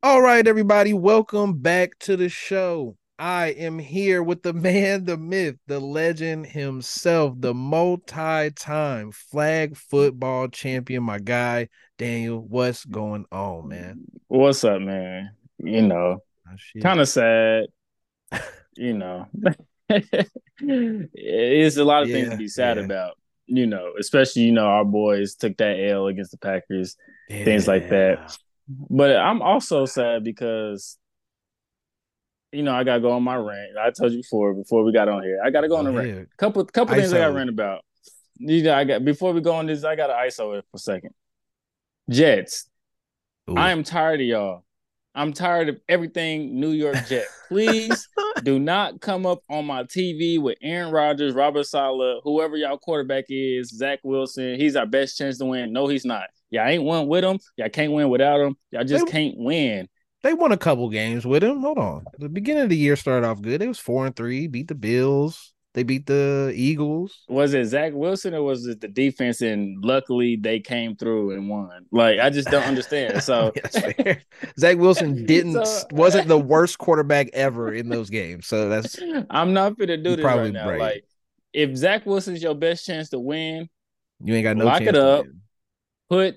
All right, everybody, welcome back to the show. I am here with the man, the myth, the legend himself, the multi time flag football champion, my guy, Daniel. What's going on, man? What's up, man? You know, ah, Oh, kind of sad. You know, it's a lot of things to be sad yeah. about. You know, especially you know our boys took that L against the Packers, things like that. Yeah. but I'm also sad because you know I gotta go on my rant. I told you before before we got on here. I gotta go on Go the rant. ahead. Couple couple things I got ISO. rant about. You know, I got before we go on this. I got to ISO it for a second. Jets. Ooh. I am tired of y'all. I'm tired of everything New York Jet. Please do not come up on my TV with Aaron Rodgers, Robert Saleh, whoever y'all quarterback is, Zach Wilson. He's our best chance to win. No, he's not. Y'all ain't won with him. Y'all can't win without him. Y'all just They- can't win. They won a couple games with him. Hold on. The beginning of the year started off good. It was four and three, beat the Bills. They beat the Eagles. Was it Zach Wilson or was it the defense? And luckily they came through and won. Like I just don't understand. So. Zach Wilson didn't So- wasn't the worst quarterback ever in those games. So that's I'm not fit to do this probably right now. right. Like if Zach Wilson's your best chance to win, you ain't got no Lock it up. win. Put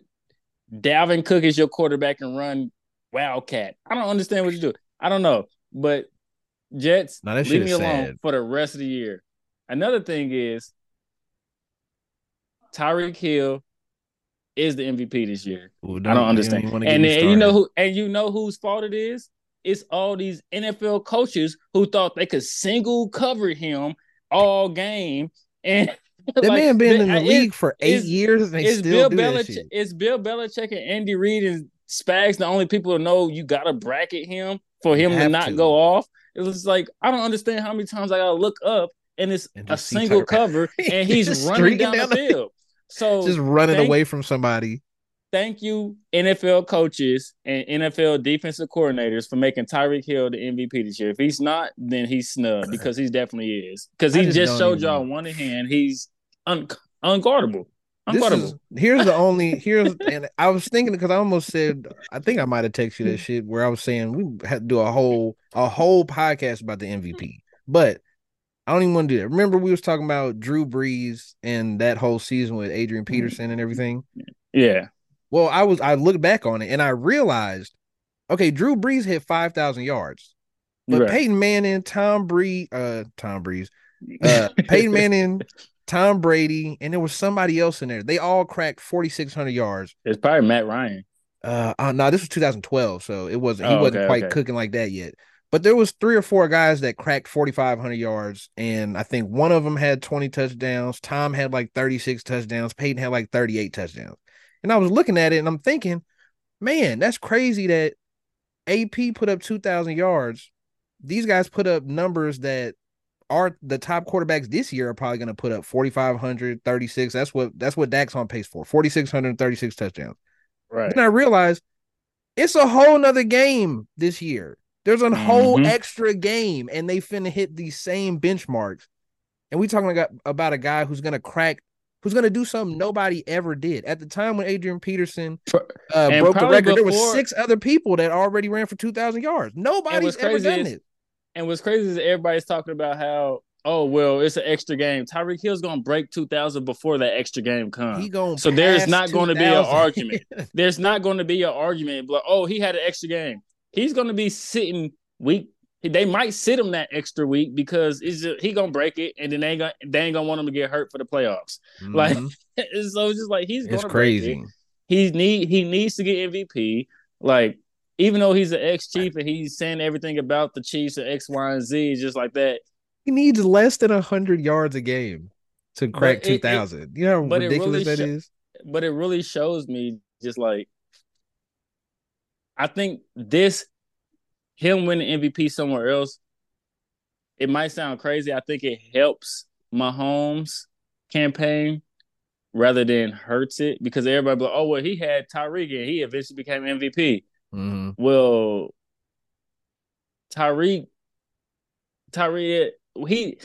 Dalvin Cook as your quarterback and run Wildcat. I don't understand what you do. I don't know, but Jets leave me alone sad. for the rest of the year. Another thing is Tyreek Hill is the MVP this year. Ooh, I don't understand. And, then- you know who and you know whose fault it is? It's all these NFL coaches who thought they could single cover him all game. And that like, man been in the league for eight it's- years and they is still Bill Belichick shit. is Bill Belichick and Andy Reid and Spags the only people who know you gotta bracket him for him to not to. go off? It was like I don't understand how many times I gotta look up and it's And a single cover and He's running down, down the the field. So Just running thank- away from somebody. Thank you, NFL coaches and NFL defensive coordinators for making Tyreek Hill the MVP this year. If he's not, then he's snubbed because he definitely is. Because he just just, showed y'all one hand. He's un- unguardable. This Unguardable. is here's the only here's and I was thinking because I almost said I think I might have texted you that hmm. shit where I was saying we had to do a whole a whole podcast about the MVP, hmm. but I don't even want to do that. Remember we was talking about Drew Brees and that whole season with Adrian mm-hmm. Peterson and everything. yeah. Well, I was I looked back on it and I realized, okay, Drew Brees hit five thousand yards, but Right. Peyton Manning, Tom Bree, uh, Tom Brees, uh, Peyton Manning, Tom Brady, and there was somebody else in there. They all cracked forty six hundred yards. It's probably Matt Ryan. Uh, uh no, this was 2012, so it wasn't. He Oh, wasn't okay, quite okay. cooking like that yet. But there was three or four guys that cracked 4,500 yards, and I think one of them had 20 touchdowns. Tom had like 36 touchdowns. Peyton had like 38 touchdowns. And I was looking at it, and I'm thinking, man, that's crazy that AP put up 2,000 yards. These guys put up numbers that are the top quarterbacks this year are probably going to put up 4,500, 36. That's what that's what Dak's on pace for 4,636 touchdowns. Right. Then I realized it's a whole nother game this year. There's a whole Mhm. extra game, and they finna hit these same benchmarks. And we talking about, about a guy who's gonna crack, who's gonna do something nobody ever did. At the time when Adrian Peterson uh, broke the record, there was before- six other people that already ran for two thousand yards. Nobody's ever crazy done is- it. And what's crazy is everybody's talking about how, oh well, it's an extra game. Tyreek Hill's gonna break two thousand before that extra game comes. Going so there's not going to be an argument. There's not going to be an argument. Like, oh, he had an extra game. He's going to be sitting week. They might sit him that extra week because it's just, he gonna break it, and then they ain't gonna they ain't gonna want him to get hurt for the playoffs. Like, Mhm. so it's just like he's it's it. crazy. He need he needs to get MVP. Like even though he's an ex chief and he's saying everything about the Chiefs and X, Y, and Z, just like that. He needs less than hundred yards a game to crack two thousand. You know how ridiculous really that is. But it really shows me just like I think this him winning MVP somewhere else. It might sound crazy. I think it helps Mahomes' campaign rather than hurts it because everybody be like, oh well, he had Tyreek and he eventually became MVP. Mhm. Well, Tyreek, Tyreek, he,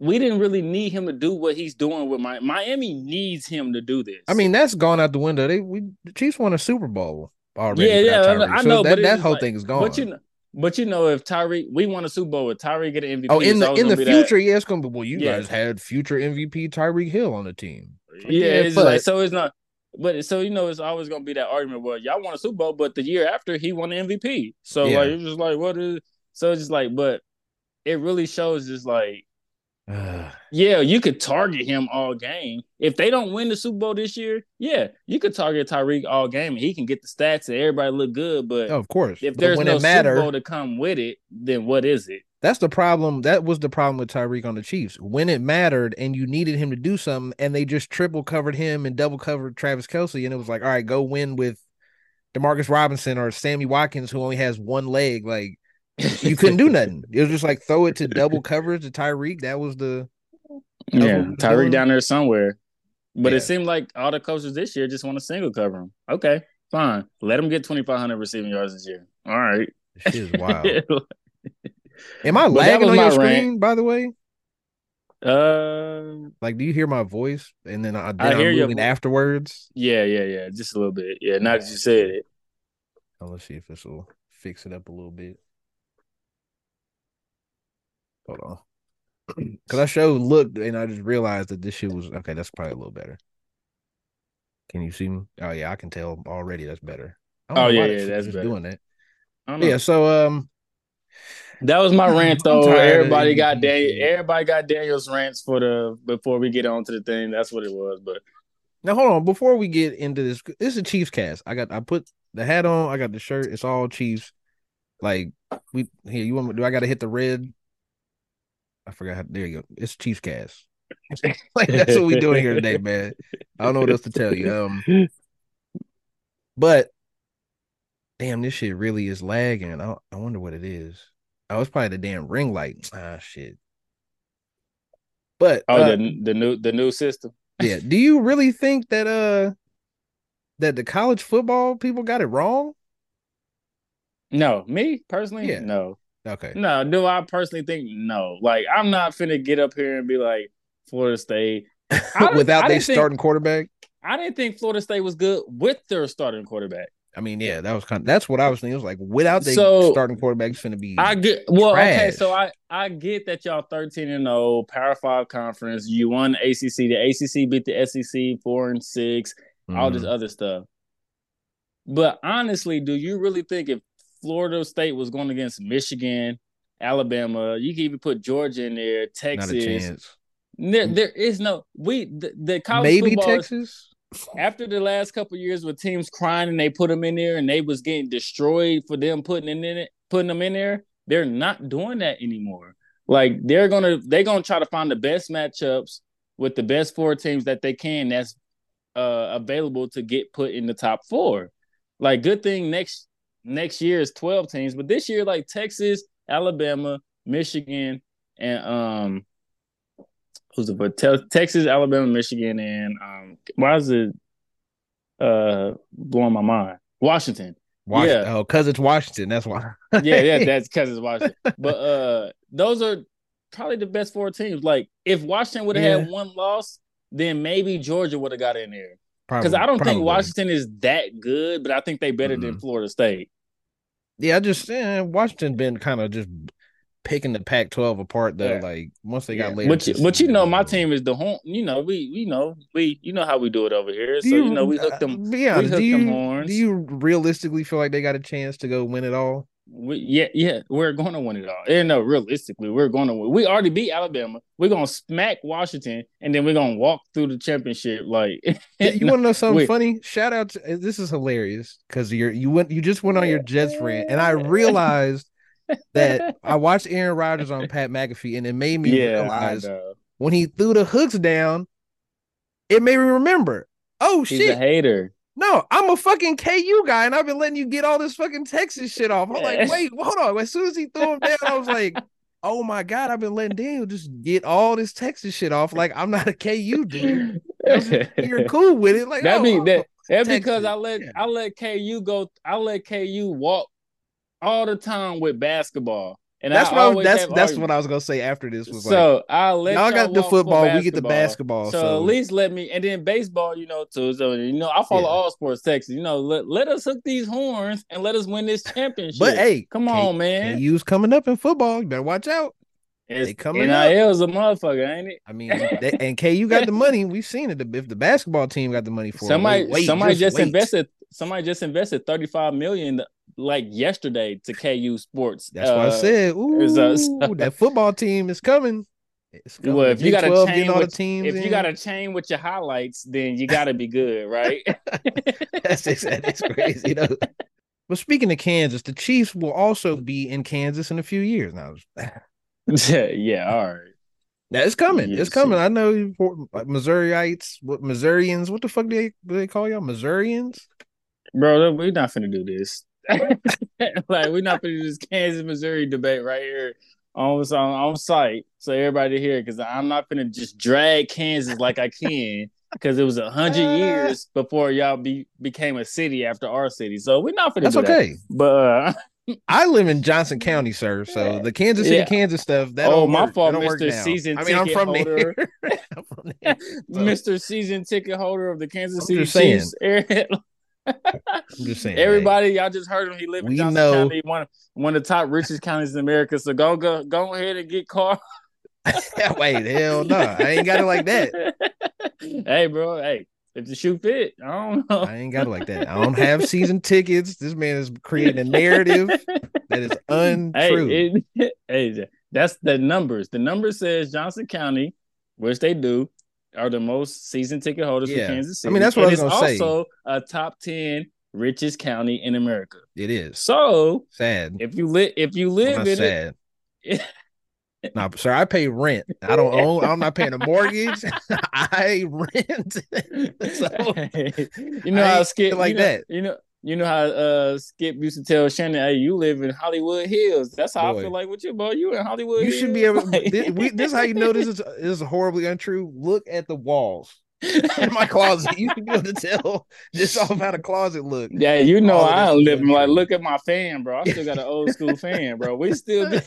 we didn't really need him to do what he's doing with my Miami needs him to do this. I mean, that's gone out the window. They we the Chiefs won a Super Bowl. already. Yeah, yeah, I know, So but that, that whole like- thing is gone. But you know, but you know, if Tyreek, we won a Super Bowl with Tyreek get an MVP. oh, in the in the gonna that- future, yeah, it's gonna be. Well, you Yeah. guys had future MVP Tyreek Hill on the team. Yeah, Yeah, it's like so. It's not. But so you know, it's always gonna be that argument. Well, y'all won a Super Bowl, but the year after he won the MVP. So Yeah. like it's just like what is? So it's just like, but it really shows just like yeah, you could target him all game. If they don't win the Super Bowl this year, yeah, you could target Tyreek all game and he can get the stats and everybody look good. But Oh, of course. if But there's when no it matter, Super Bowl to come with it, then what is it? that's the problem. That was the problem with Tyreek on the Chiefs. When it mattered and you needed him to do something, and they just triple covered him and double covered Travis Kelce, and it was like, all right, go win with Demarcus Robinson or Sammy Watkins, who only has one leg. Like you couldn't do nothing. It was just like throw it to double coverage to Tyreek. That was the That's yeah, Tyreek down there somewhere. But Yeah. it seemed like all the coaches this year just want to single cover him. Okay, fine. Let him get 2,500 receiving yards this year. All right. shit is wild. Am I lagging on my your rant. screen? By the way, uh, like, do you hear my voice? And then I then I hear your afterwards. yeah, yeah, yeah. Just a little bit. Yeah, now that you said it. Oh, let's see if this will fix it up a little bit. Hold on. Because I showed looked and I just realized that this shit was okay. That's probably a little better. Can you see me? Oh yeah, I can tell already. That's better. Oh, yeah, yeah, that's better. doing that. I don't know. Yeah. So um, That was my rant though. Everybody got MVP Dan- everybody got Daniel's rants for the before we get on to the thing. That's what it was. But now hold on. Before we get into this, this is a Chiefs cast. I got I put the hat on. I got the shirt. It's all Chiefs. Like we here. You want? me- Do I got to hit the red? I forgot. How, there you go. It's Chiefs cast. like that's what we doing here today, man. I don't know what else to tell you. Um, but damn, this shit really is lagging. I I wonder what it is. Oh, it's probably the damn ring light. Ah, shit. But oh, uh, the the new the new system. yeah, do you really think that uh that the college football people got it wrong? No, me personally, Yeah. no. Okay, No, do I personally think no? Like I'm not finna get up here and be like Florida State. Without think- starting quarterback. I didn't think Florida State was good with their starting quarterback. I mean, yeah, that was kind. Of, that's what I was thinking. It was like without they So, starting quarterback, it's gonna be. I get well, okay, so I I get that y'all 13 and 0, Power 5 conference, you won the ACC, the ACC beat the SEC 4 and 6, all this Mhm. other stuff. But honestly, do you really think if Florida State was going against Michigan, Alabama, you can even put Georgia in there, Texas. There, there is no we the, the college Maybe football is- Texas. after the last couple years with teams crying and they put them in there and they was getting destroyed for them putting in it, putting them in there, they're not doing that anymore. Like they're gonna they're gonna try to find the best matchups with the best four teams that they can that's uh available to get put in the top four. Like good thing next next year is 12 teams, but this year like Texas, Alabama, Michigan, and um who's the but Te- Texas, Alabama, Michigan, and um why is it uh blowing my mind? Washington. Washington. Yeah. Oh, because it's Washington. That's why. Yeah, yeah, that's because it's Washington. But uh those are probably the best four teams. Like if Washington would have Yeah. had one loss, then maybe Georgia would have got in there. Because I don't think. Washington is that good, but I think they better than Mhm. Florida State. Yeah, I just eh, Washington been kind of just picking the Pac-12 apart though. Yeah. Like once they Yeah. got later, But you, but you know, my uh, team is the home. You know, we we know we you know how we do it over here. do So you know we hook uh, them. Be honest, hook do them horns. do you realistically feel like they got a chance to go win it all? We, yeah, yeah, we're going to win it all. And no, realistically, we're going to win. We already beat Alabama. We're going to smack Washington, and then we're going to walk through the championship. Like, Yeah, you want to know something funny? Shout out! To, this is hilarious because you're you went you just went on your Jets rant, and I realized that I watched Aaron Rodgers on Pat McAfee, and it made me yeah, realize when he threw the hooks down, it made me remember. Oh He's shit! a hater. No, I'm a fucking KU guy, and I've been letting you get all this fucking Texas shit off. I'm like, wait, hold on. As soon as he threw him down, I was like, oh my god, I've been letting Daniel just get all this Texas shit off. Like I'm not a KU dude. You're cool with it. Like that oh, be that. That's Texas, because I let yeah. I let KU go. I let KU walk all the time with basketball. And that's I what I, always that's that's what I was gonna say after this was like So I'll let y'all y'all got the football, we get the basketball. So, So, at least let me, and then baseball, you know, too. So you know, I follow Yeah. all sports Texas. You know, let, let us hook these horns and let us win this championship. but hey, come K- on, man. You's coming up in football. You better watch out. It's, they coming NIL's a motherfucker, ain't it? I mean, they, and KU got the money. We've seen it. If the basketball team got the money for Somebody, it, wait, somebody just, wait. invested. Somebody just invested thirty five million like yesterday to KU Sports. That's why I Uh, said, ooh, it's a- that football team is coming. Well, if you got a 12 chain getting all the with- teams, If you got a chain with your highlights, then you got to be good, right? that's that's crazy. though. But speaking of Kansas, the Chiefs will also be in Kansas in a few years now. yeah, all right. Now it's coming. Yes, it's coming. sir. I know you for- like Missouriites, what Missourians, what the fuck do they do they call y'all? Missourians? Bro, we're not finna do this. like we're not finna do this Kansas Missouri debate right here on on, on site so everybody hear because I'm not gonna just drag Kansas like I can because it was a hundred Uh. years before y'all be became a city after our city. So we're not finna That's do that. okay. But uh, I live in Johnson County, sir. So the Kansas City, Yeah. Kansas stuff. That Oh, my work. fault, That don't work Mr. Season I mean, I'm from holder. there. I'm from there. So, Mr. Season ticket holder of the Kansas I'm City just saying. Chiefs. I'm just saying. Everybody, y'all just heard him. He lives in Johnson know- County, one one of the top richest counties in America. So go go go ahead and get car. Wait, hell no. I ain't got it like that. hey, bro. Hey, if the shoe fit, I don't know. I ain't got it like that. I don't have season tickets. This man is creating a narrative that is untrue. Hey, it, hey, that's the numbers. The number says Johnson County, which they do, are the most season ticket holders Yeah. for Kansas City. I mean, that's what And I was it's gonna say. also a top ten richest county in America. it is So sad. if you live, if you live in sad. it, No, sir, I pay rent. I don't own. I'm not paying a mortgage. I rent. so, you know I how Skip like you know, that. You know, you know how uh Skip used to tell Shannon, "Hey, you live in Hollywood Hills." That's how Boy. I feel like with you, bro. You in Hollywood. you should be able. Hills. This, we, this is how you know this is this is horribly untrue. Look at the walls in my closet. You should be able to tell just off how the closet look. Yeah, you know I am living like look at my fan, bro. I still got an old school fan, bro. We still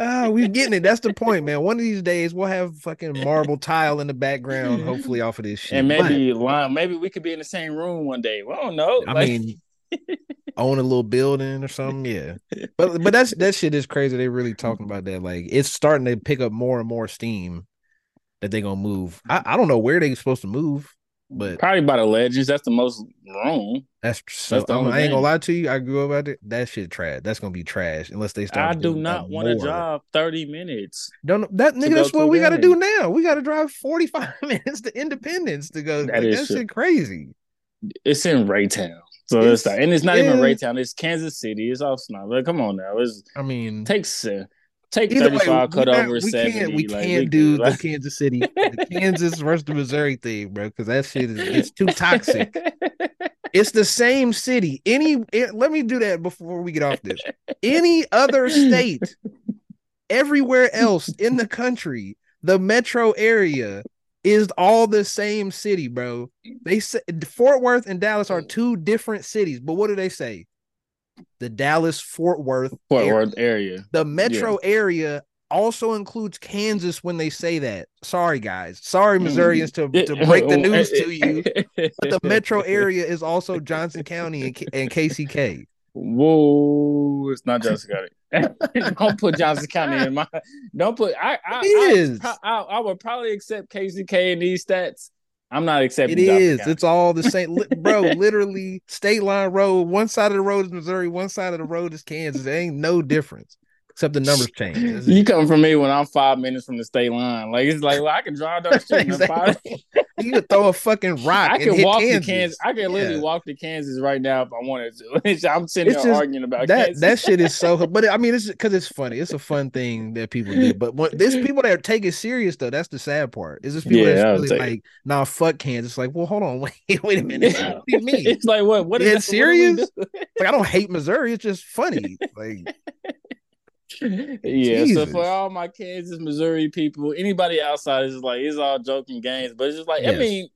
be- Ah, we getting it. That's the point, man. One of these days we'll have fucking marble tile in the background, hopefully off of this shit. and But, maybe line, maybe we could be in the same room one day. We don't know. I Like, mean, own a little building or something. Yeah, but but that's that shit is crazy. They really talking about that. Like it's starting to pick up more and more steam that they gonna move. I, I don't know where they're supposed to move, but probably by the legends. That's the most wrong. that's so. That's the only I ain't gonna lie to you. I grew up at it. That shit trash. That's gonna be trash unless they start. I do not want to drive 30 minutes. Don't that nigga? go That's what we got to do now. We got to drive 45 minutes to Independence to go. That Like, is that shit crazy. It's in Raytown. So It's- it's, not, and it's not yeah. even Raytown. It's Kansas City. It's all. Like, come on now. It's I mean, takes uh, take Either way, 35 cut we not- over we 70. Can't, we like, can't we do the Kansas City, the Kansas versus the Missouri thing, bro, because that shit is it's too toxic. It's the same city. Any eh, let me do that before we get off this. Any other state, everywhere else in the country, the metro area is all the same city, bro. They say Fort Worth and Dallas are two different cities, but what do they say? The Dallas Fort Worth Fort area. Worth area. The metro area also includes Kansas when they say that. Sorry, guys. Sorry, mm-hmm. Missourians, to, to break the news to you. But the metro area is also Johnson County and, K- and KCK. Whoa, it's not Johnson County. don't put Johnson County in my. Don't put. I. I It I, I, I would probably accept KCK in these stats. I'm not accepting. It Johnson is. County. It's all the same. Li- Bro, literally, state line road. One side of the road is Missouri, one side of the road is Kansas. There ain't no difference except the numbers change. That's. You come from me when I'm five minutes from the state line. Like it's like well, I can drive down the street. in five, Exactly. You could throw a fucking rock I and can hit walk Kansas. to Kansas. I can literally Yeah. walk to Kansas right now if I wanted to. I'm sitting It's there just- arguing about that Kansas. that shit is so but i mean it's because it's funny it's a fun thing that people do but when there's people that take it serious though that's the sad part is this people Yeah, that's really take like nah fuck kansas like well hold on wait wait a minute what do you mean it's like what? What is Dead that? What do we serious? do? like i don't hate missouri it's just funny like yeah, so for all my Kansas, Missouri people, anybody outside is like it's all joking games, but it's just like I mean,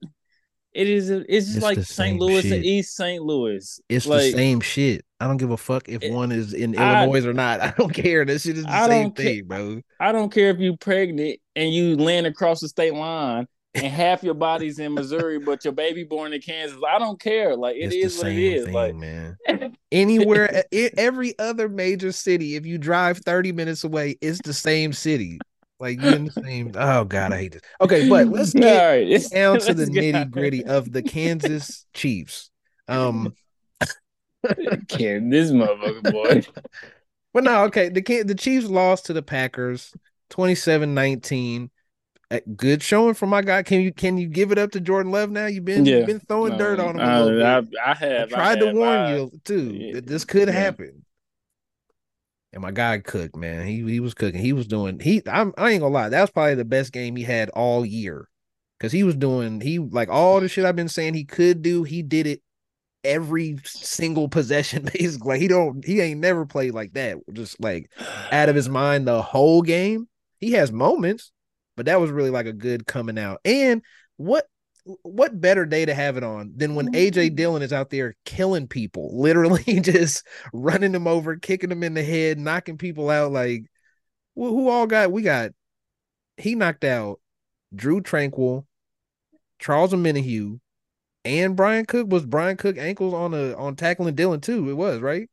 it is. It's just It's like St. Louis shit. and East St. Louis. it's like, the same shit I don't give a fuck if It- one is in I- Illinois or not. I don't care. That shit is the I same don't ca- thing, bro. I don't care if you're pregnant and you land across the state line and half your body's in Missouri, but your baby born in Kansas. I don't care. Like it it's is the what same it is. thing, Like man. Anywhere, every other major city, if you drive 30 minutes away, it's the same city. Like you in the same. Oh God, I hate this. Okay, but let's All get right, it's- down to the let's get out nitty gritty of the Kansas Chiefs. Um, Ken, this motherfucker boy. but no, okay. The the Chiefs lost to the Packers 27-19. A Good showing from my guy. Can you can you give it up to Jordan Love now? You've been Yeah. you've been throwing No, dirt on him a little bit. I, I I have. I tried to have, warn I- you too yeah, that this could yeah. happen. And my guy cooked, man. He he was cooking. He was doing he I'm I ain't gonna lie, that was probably the best game he had all year. Cause he was doing he like all the shit I've been saying he could do, he did it every single possession basically. Like he don't he ain't never played like that. Just like out of his mind the whole game. He has moments, but that was really like a good coming out. And what what better day to have it on than when AJ mm-hmm. Dillon is out there killing people, literally just running them over, kicking them in the head, knocking people out. Like, who, who all got? We got. He knocked out Drue Tranquill, Charles Omenihu, and Bryan Cook. Was Bryan Cook ankles on a on tackling Dillon too? It was right.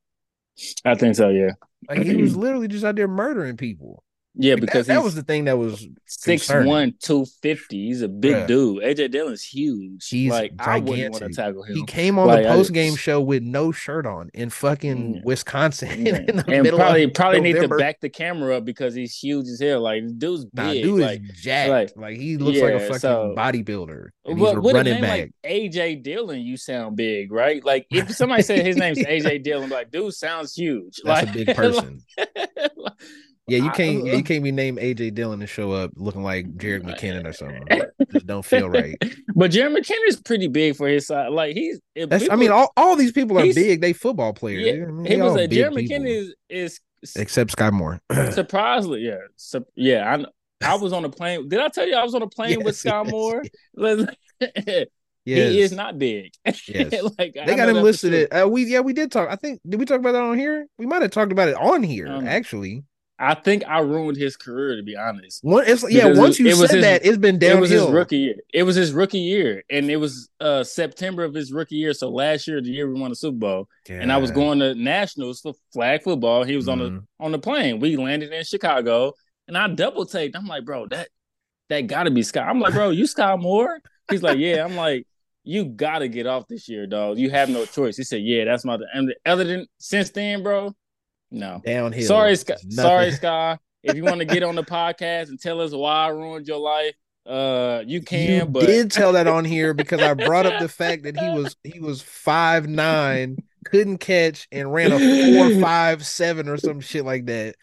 I think so. Yeah. Like he was literally just out there murdering people. Yeah, Like, because that, that was the thing that was six concerning. one, two fifty. He's a big Bruh. dude. AJ Dillon's huge. He's like I wouldn't want to gigantic. tackle him. He came on Like, the post game show with no shirt on in fucking Yeah. Wisconsin Yeah. in the and middle probably probably need to back the camera up because he's huge as hell. Like dude's big. Nah, dude like, is jacked. like- Like, he looks like a fucking so- bodybuilder. And Well, he's a running back. like AJ Dillon, you sound big, right? Like if somebody said his name's AJ Dillon, like dude sounds huge. That's like, a big person. Yeah, you can't. you can't be named AJ Dillon and show up looking like Jerick McKinnon or something. Just don't feel right. but Jerick McKinnon is pretty big for his size. Like he's. That's. I mean, all, all these people are big. They football players. Yeah, I mean? he was a people. McKinnon is is except Skyy Moore. surprisingly, yeah, Sup- yeah. I I was on a plane. Did I tell you I was on a plane with Yes, Scott yes, Moore? he is not big. Yes. like They got him listed at uh, we yeah we did talk. I think did we talk about that on here? We might have talked about it on here Um, actually. I think I ruined his career to be honest. One it's yeah. because Once you it said his- that, it's been It was his downhill. rookie year. It was his rookie year, and it was uh September of his rookie year. So last year, the year we won the Super Bowl, and I was going to nationals for flag football. He was on the Mhm. on the plane. We landed in Chicago, and I double taked. I'm like, bro, that that got to be Scott. I'm like, bro, you Scott Moore? He's like, yeah. I'm like, you got to get off this year, dog. You have no choice. He said, yeah, that's my. And other than since then, bro, no. downhill. Sorry. It's Sorry. Scott. If you want to get on the podcast and tell us why I ruined your life, uh, you can. you but did tell that on here because I brought up the fact that he was he was five nine, couldn't catch, and ran a four five seven or some shit like that.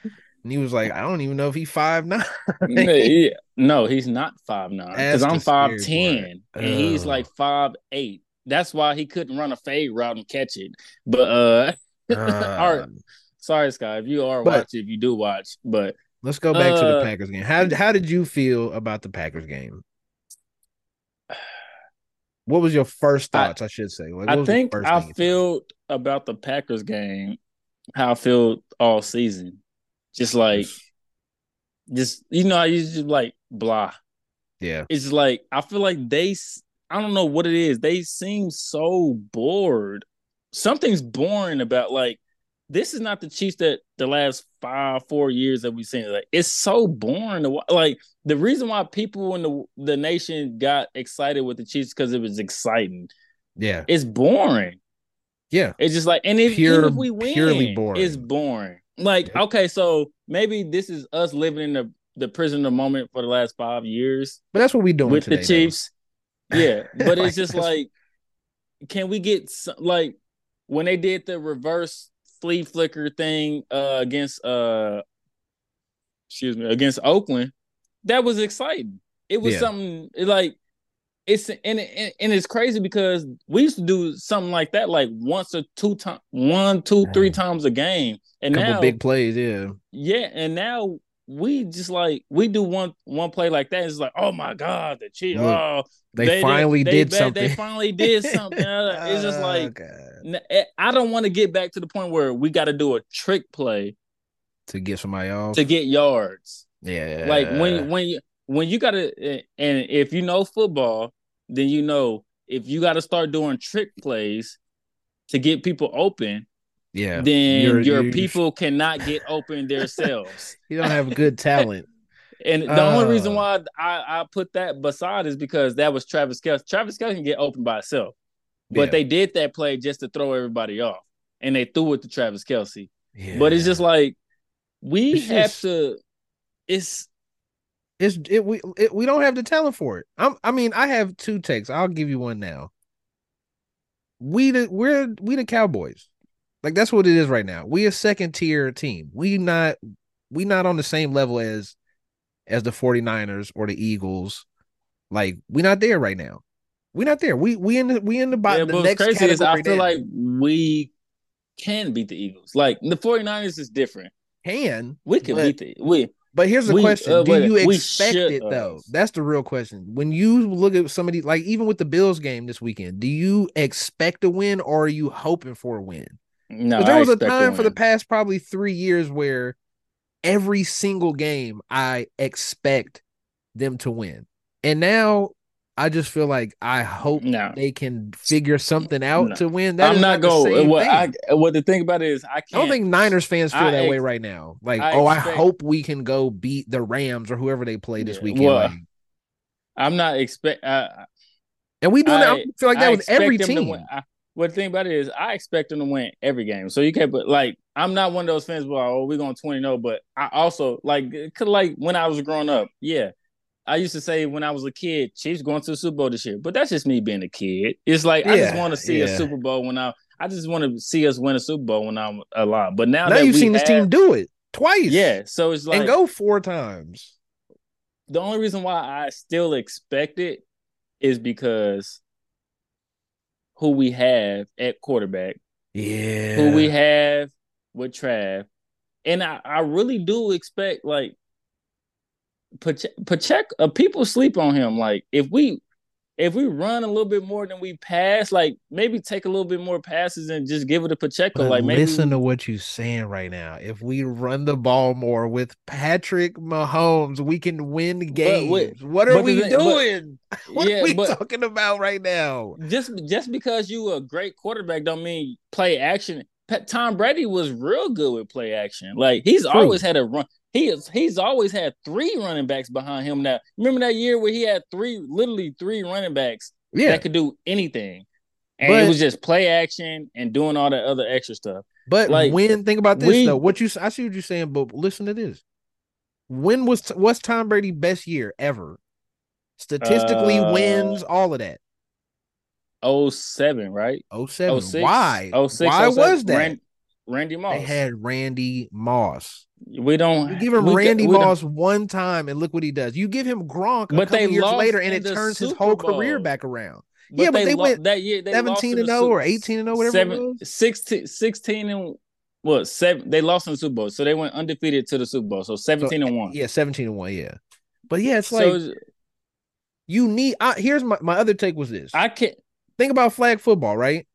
And he was like, I don't even know if he five nine. no, yeah, no, he's not five nine because I'm five ten and he's like five eight. That's why he couldn't run a fade route and catch it. But uh, all right. Sorry, Scott. If you are But- watching, if you do watch, but Let's go back to the Uh, Packers game. How how did you feel about the Packers game? What was your first thoughts? I, should say. Like, I think I feel about the Packers game how I feel all season. Just like, just you know, I used to like blah. yeah, It's like I feel like they. I don't know what it is. They seem so bored. Something's boring about like this is not the Chiefs that the last five, four years that we've seen. Like it's so boring to like the reason why people in the the nation got excited with the Chiefs because it was exciting. yeah, It's boring. yeah. It's just like, and if, Pure- even if we win, purely boring. it's boring. Like, Yeah. okay, so maybe this is us living in the the prisoner moment for the last five years But that's what we doing with today, the though. Chiefs. Yeah, but Like, it's just like, can we get some, like when they did the reverse flea flicker thing uh against uh excuse me against Oakland? That was exciting. It was Yeah. something it, like it's and, and and it's crazy because we used to do something like that like once or two times, one, two, three times a game, and couple now big plays. Yeah, yeah, and now we just like we do one one play like that. It's like, oh my god, the oh, They, they finally they, did they, something. They finally did something. Uh, it's just Oh, like eh, I don't want to get back to the point where we got to do a trick play to get somebody off. to get yards. yeah, Like when when you when you gotta eh, and if you know football, then you know if you got to start doing trick plays to get people open, yeah, then You're- your you- people cannot get open themselves. you don't have good talent. And the only reason Uh. why I, I put that beside is because that was Travis Kelce. Travis Kelce can get open by itself, but Yeah. they did that play just to throw everybody off, and they threw it to Travis Kelce. Yeah. But it's just like we It's have just- to. It's it's it, we it, we don't have the talent for it. I'm, I mean, I have two takes. I'll give you one now. We the we're we the Cowboys, like that's what it is right now. We a second tier team. We not we not on the same level as as the 49ers or the Eagles. Like we not there right now. We not there. We we in the we in the yeah, bottom. but the next crazy is I feel down. like we can beat the Eagles. Like the 49ers is different. can We can beat the we. But here's the We- question: uh, Do wait, you expect it though? That's the real question. When you look at somebody like even with the Bills game this weekend, do you expect a win or are you hoping for a win? No, there I was a time for the past probably three years where every single game I expect them to win, and now I just feel like I hope No. they can figure something out No. to win. That I'm is not going. What I what the thing about it is I can't. I don't think Niners fans feel I that way right now. Like, I oh, I hope we can go beat the Rams or whoever they play this Yeah, weekend. well, like, I'm not expect. I, and we do that. I feel like that with every expect team. What the thing about it is, I expect them to win every game. So you can't, but like, I'm not one of those fans. Well, oh, we're going 20 0. But I also like, cause like when I was growing up, yeah, I used to say when I was a kid, Chiefs going to the Super Bowl this year. But that's just me being a kid. It's like I just want to see yeah. a Super Bowl when I. I just want to see us win a Super Bowl when I'm alive. But now, Now that you've seen this team do it twice. yeah. So it's like and go four times. the only reason why I still expect it is because who we have at quarterback, Yeah. who we have with Trav, and I, I really do expect like Pache- Pacheco. Uh, people sleep on him. Like if we if we run a little bit more than we pass, like maybe take a little bit more passes and just give it to Pacheco. But like maybe listen to what you're saying right now. If we run the ball more with Patrick Mahomes, we can win games. wait, what are we thing- but- doing? what yeah, are we but- talking about right now? just just because you a great quarterback don't mean play action. Tom Brady was real good with play action. Like he's True. always had a run. He is he's always had three running backs behind him. Now remember that year where he had three, literally three running backs Yeah, that could do anything, and But- it was just play action and doing all that other extra stuff. but like, when think about this we- though, what you I see what you're saying, but listen to this. When was what's Tom Brady best year ever? Statistically, Uh, wins all of that. Oh seven, right? 07. Oh six. Why? Oh six. Why 07. was that? Ran- Randy Moss. They had Randy Moss. we don't You give him Randy don't- Moss one time and look what he does. You give him Gronk a But they years later and it turns his Super whole career back around. Yeah, but they lo- went that year. They 17 and the 0 or 18 and 0, whatever seven, it was. 16, 16 and what? Seven. They lost in the Super Bowl, so they went undefeated to the Super Bowl. So seventeen and one. Yeah, 17 and 1, yeah. But yeah, it's like it's- you need I, here's my, my other take was this. I can't. Think about flag football, right?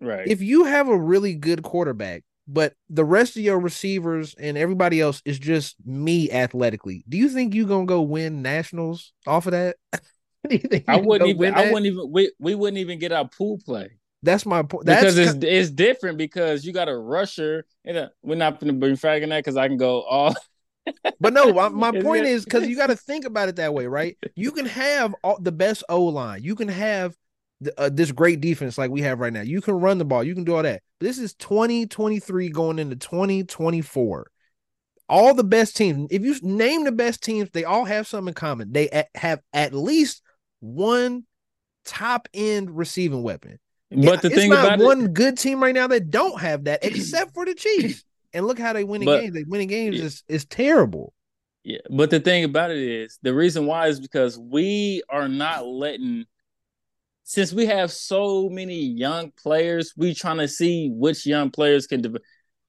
Right. If you have a really good quarterback, but the rest of your receivers and everybody else is just me athletically, do you think you're gonna go win nationals off of that? Do you think I wouldn't even. I wouldn't even. We, we wouldn't even get our pool play That's my point. Because it's it's different because you got a rusher. And uh, we're not going to be fragging that because I can go all. But no, my, my point is because you got to think about it that way, right? You can have all, the best O line, you can have uh, this great defense like we have right now. You can run the ball, you can do all that. But this is 2023 going into 2024. All the best teams, if you name the best teams, they all have something in common. They have at least one top end receiving weapon. But the it's thing not about one it, good team right now that don't have that, except for the Chiefs. And look how they winning But- games. They winning games Yeah. is is terrible. yeah. But the thing about it is the reason why is because we are not letting. Since we have so many young players, we trying to see which young players can. develop.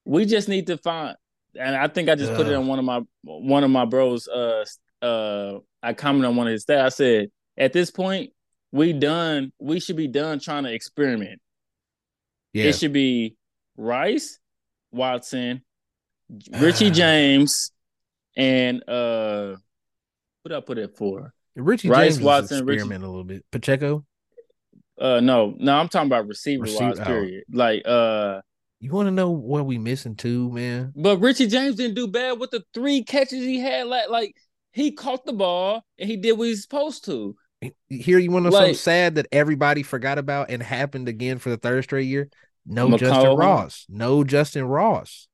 We just need to find and I think I just put it on one of my one of my bros. Uh, uh, I commented on one of his stats. I said, at this point, we done. We should be done trying to experiment. Yeah. It should be Rice, Watson, Richie James, and uh, what I put it for? Richie Rice, James Watson, Watson, Richie- experiment a little bit. Pacheco, Uh, no, no, I'm talking about receiver wise. Period. Like, uh, you want to know what we missing too, man? but Richie James didn't do bad with the three catches he had. Like, like he caught the ball and he did what he's supposed to. Here, you want to know something sad that everybody forgot about and happened again for the third straight year? No McCall. Justin Ross. No Justin Ross.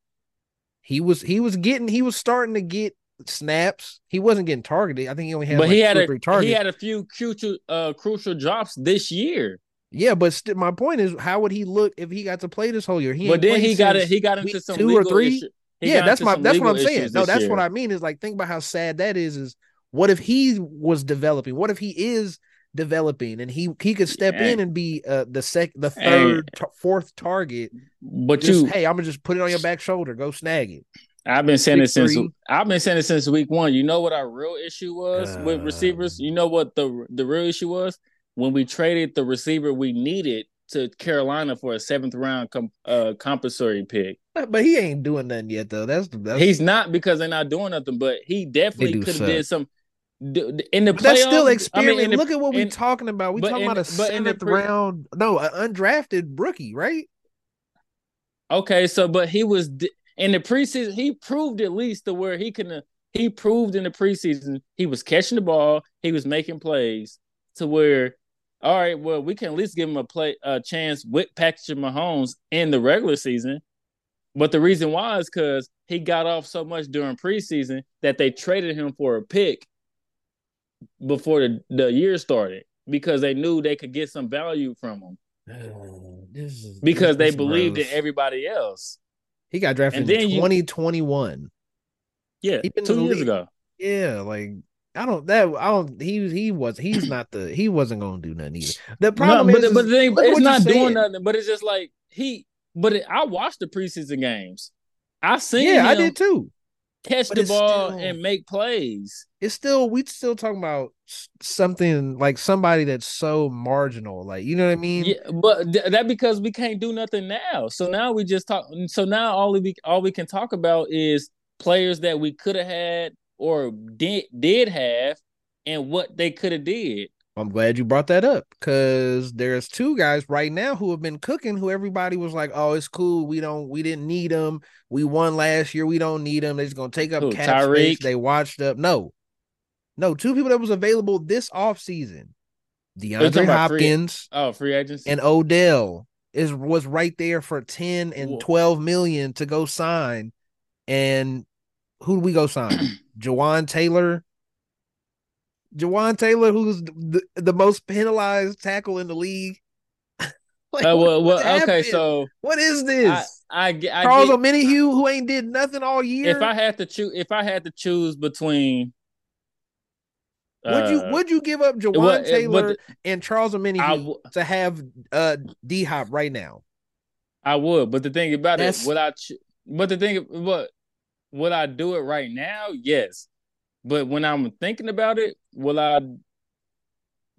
He was he was getting he was starting to get snaps. He wasn't getting targeted. I think he only had but like he had a three targets. he had a few crucial uh crucial drops this year. yeah, but st- my point is, how would he look if he got to play this whole year? He but then he got it. He got into some two or three. yeah, that's my that's what I'm saying. No, that's year. what I mean. Is like think about how sad that is. Is what if he was developing? What if he is developing and he he could step Yeah. in and be uh, the sec the third ta- fourth target? But Just you, hey, I'm gonna just put it on your back shoulder. Go snag it. I've been saying it since three. I've been saying it since week one. You know what our real issue was with Uh. receivers? You know what the the real issue was when we traded the receiver we needed to Carolina for a seventh round com- uh, compensatory pick. But, but he ain't doing nothing yet though. That's the that's, He's not because they're not doing nothing, but he definitely could have suck. did some d- d- in the But that's still experience. I mean, the- Look at what we're talking about. We but talking in about a but in the seventh pre- round, no, an undrafted rookie, right? Okay, so but he was d- in the preseason. He proved at least to where he can. uh, He proved in the preseason he was catching the ball. He was making plays to where, all right, well, we can at least give him a play a chance with Patrick Mahomes in the regular season. But the reason why is because he got off so much during preseason that they traded him for a pick before the, the year started because they knew they could get some value from him is- because they believed in everybody else. He got drafted in then you- 2021. Yeah, two years league. ago. Yeah, like I don't that I don't he he was he's not the he wasn't gonna do nothing either. The problem no, is, but, but the thing, it's not doing saying. nothing. But it's just like he. But it, I watched the preseason games. I seen yeah, I did too. catch But the ball still- and make plays. It's still we still talking about something like somebody that's so marginal, like you know what I mean? Yeah, but th- that because we can't do nothing now. So now we just talk. So now all we all we can talk about is players that we could have had or did did have, and what they could have did. I'm glad you brought that up because there's two guys right now who have been cooking. Who everybody was like, "Oh, it's cool. We don't, we didn't need them. We won last year. We don't need them. They're just gonna take up Who, cap space." Tyreek? They watched up. No, no, two people that was available this offseason. DeAndre about free- Hopkins Oh, free agents. and Odell is was right there for 10 and Whoa. 12 million to go sign. And who do we go sign? Jawaan Taylor. Jawaan Taylor, who's the, the most penalized tackle in the league. Like, Uh, well, well, okay. happened? So what is this? I, get- I Charles get, Omenihu, who ain't did nothing all year. if I had to choose, if I had to choose between, would you uh, would you give up Jawan well, Taylor but and Charles I, Omenihu w- to have uh D Hop right now? I would, but the thing about That's- it, would I? Ch- but the thing, but would I do it right now? Yes, but when I'm thinking about it, will I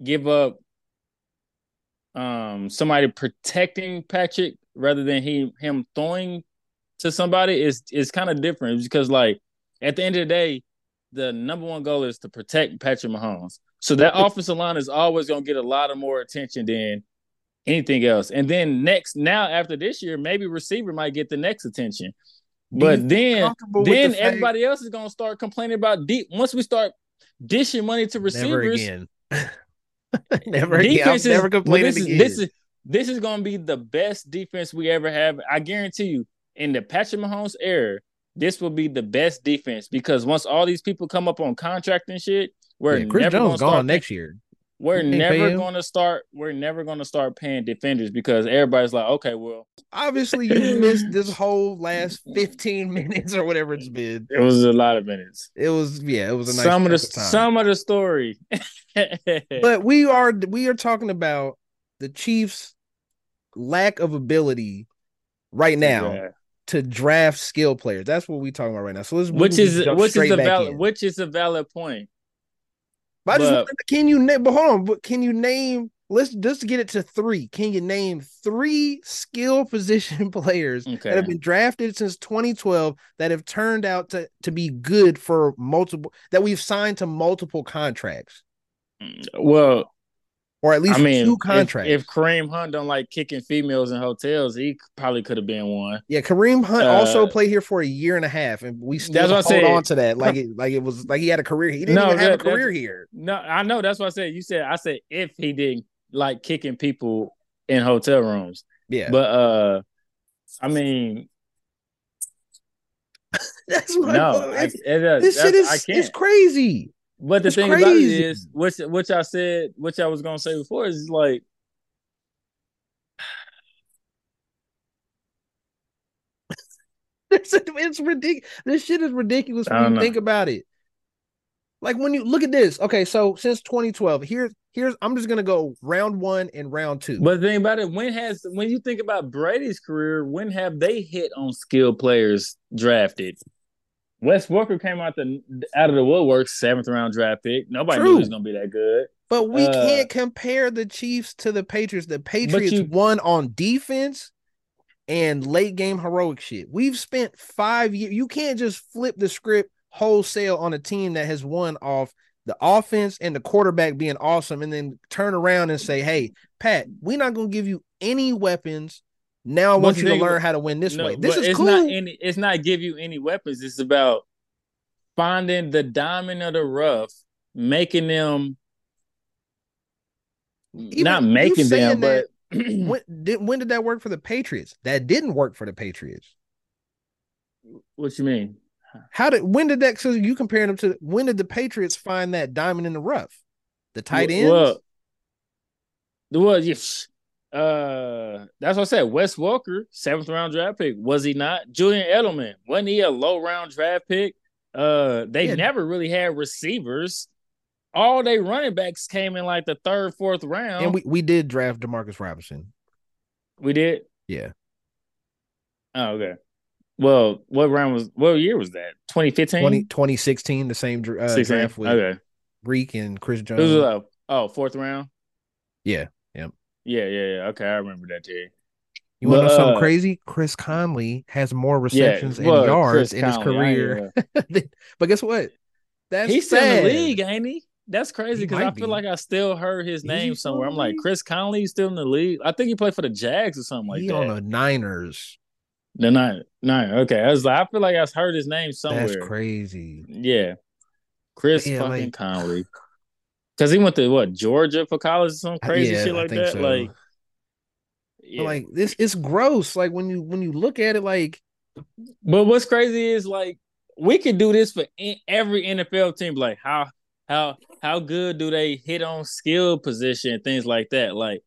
give up um somebody protecting Patrick rather than he him throwing to somebody? Is is kind of different because like at the end of the day, the number one goal is to protect Patrick Mahomes. So that offensive line is always going to get a lot of more attention than anything else. And then next, now after this year, maybe receiver might get the next attention. But then, then the fact- everybody else is going to start complaining about deep. Once we start dishing money to Never receivers, again. never again. I'm defense is- never well, complaining this is, again. This is this is going to be the best defense we ever have. I guarantee you, in the Patrick Mahomes era, this will be the best defense because once all these people come up on contract and shit, we're Yeah, Chris never Jones gonna gone pay- next year. We're never going to start. We're never going to start paying defenders because everybody's like, okay, well, Obviously, you missed this whole last 15 minutes or whatever it's been. it was a lot of minutes. It was yeah, it was a nice some of the time. some of the story. but we are we are talking about the Chiefs' lack of ability right now Yeah. To draft skill players. That's what we're talking about right now. So let's which is which is a valid which is a valid point. But, but just can you name? But hold on, but can you name? Let's just get it to three. Can you name three skill position players okay. that have been drafted since 2012 that have turned out to to be good for multiple that we've signed to multiple contracts? Mm, well, or at least I mean, two contracts. If, if, Kareem Hunt don't like kicking females in hotels, he probably could have been one. Yeah, Kareem Hunt uh, also played here for a year and a half, and we still hold said, on to that like it like it was like he had a career. He didn't no, even have that, a career here. No, I know that's what I said. You said I said if he didn't like kicking people in hotel rooms. Yeah, but uh, I mean. that's what no, I, it, this shit is it's crazy. But the thing crazy. about it is, which which I said, which I was gonna say before, is like it's, it's ridiculous. This shit is ridiculous when you know. think about it. Like when you look at this, okay, so since 2012, here's here's I'm just gonna go round one and round two. But the thing about it, when has when you think about Brady's career, when have they hit on skilled players drafted? Wes Welker came out the out of the woodwork, seventh round draft pick. Nobody True. knew he was gonna be that good. But we uh, can't compare the Chiefs to the Patriots. The Patriots you, won on defense and late game heroic shit. We've spent five years. You can't just flip the script wholesale on a team that has won off the offense and the quarterback being awesome, and then turn around and say, "Hey, Pat, we're not gonna give you any weapons now I want you to learn how to win this no, way. This is it's cool. Not any, it's not give you any weapons. It's about finding the diamond of the rough, making them Even not making them, but when did when did that work for the Patriots? That didn't work for the Patriots. What you mean? How did when did that? So you comparing them to when did the Patriots find that diamond in the rough? The tight ends. Well, well, yes. Uh, that's what I said. Wes Welker, seventh round draft pick, was he not? Julian Edelman, wasn't he a low round draft pick? Uh, they yeah. never really had receivers. All they running backs came in like the third, fourth round. And we, we did draft Demarcus Robinson. We did? Yeah. Oh, okay. Well, what round was what year was that? 2015? 20, 2016, the same uh, draft with okay. Reek and Chris Jones. Was, uh, oh, fourth round? Yeah. Yep. Yeah, yeah, yeah. Okay, I remember that too. You want to know something uh, crazy? Chris Conley has more receptions yeah, well, and yards Chris in his career. but guess what? That's he's sad. still in the league, ain't he? That's crazy because I feel be. like I still heard his name somewhere. I'm like, Chris Conley still in the league. I think he played for the Jags or something like he that. on the Niners. The nine, nine. Okay, I was like, I feel like I heard his name somewhere. That's crazy. Yeah, Chris yeah, fucking like, Conley. Because he went to what Georgia for college or some uh, crazy yeah, shit like that. So. Like, yeah. like this, it's gross. Like when you when you look at it, like. But what's crazy is like we could do this for every NFL team. Like how how how good do they hit on skill position things like that? Like.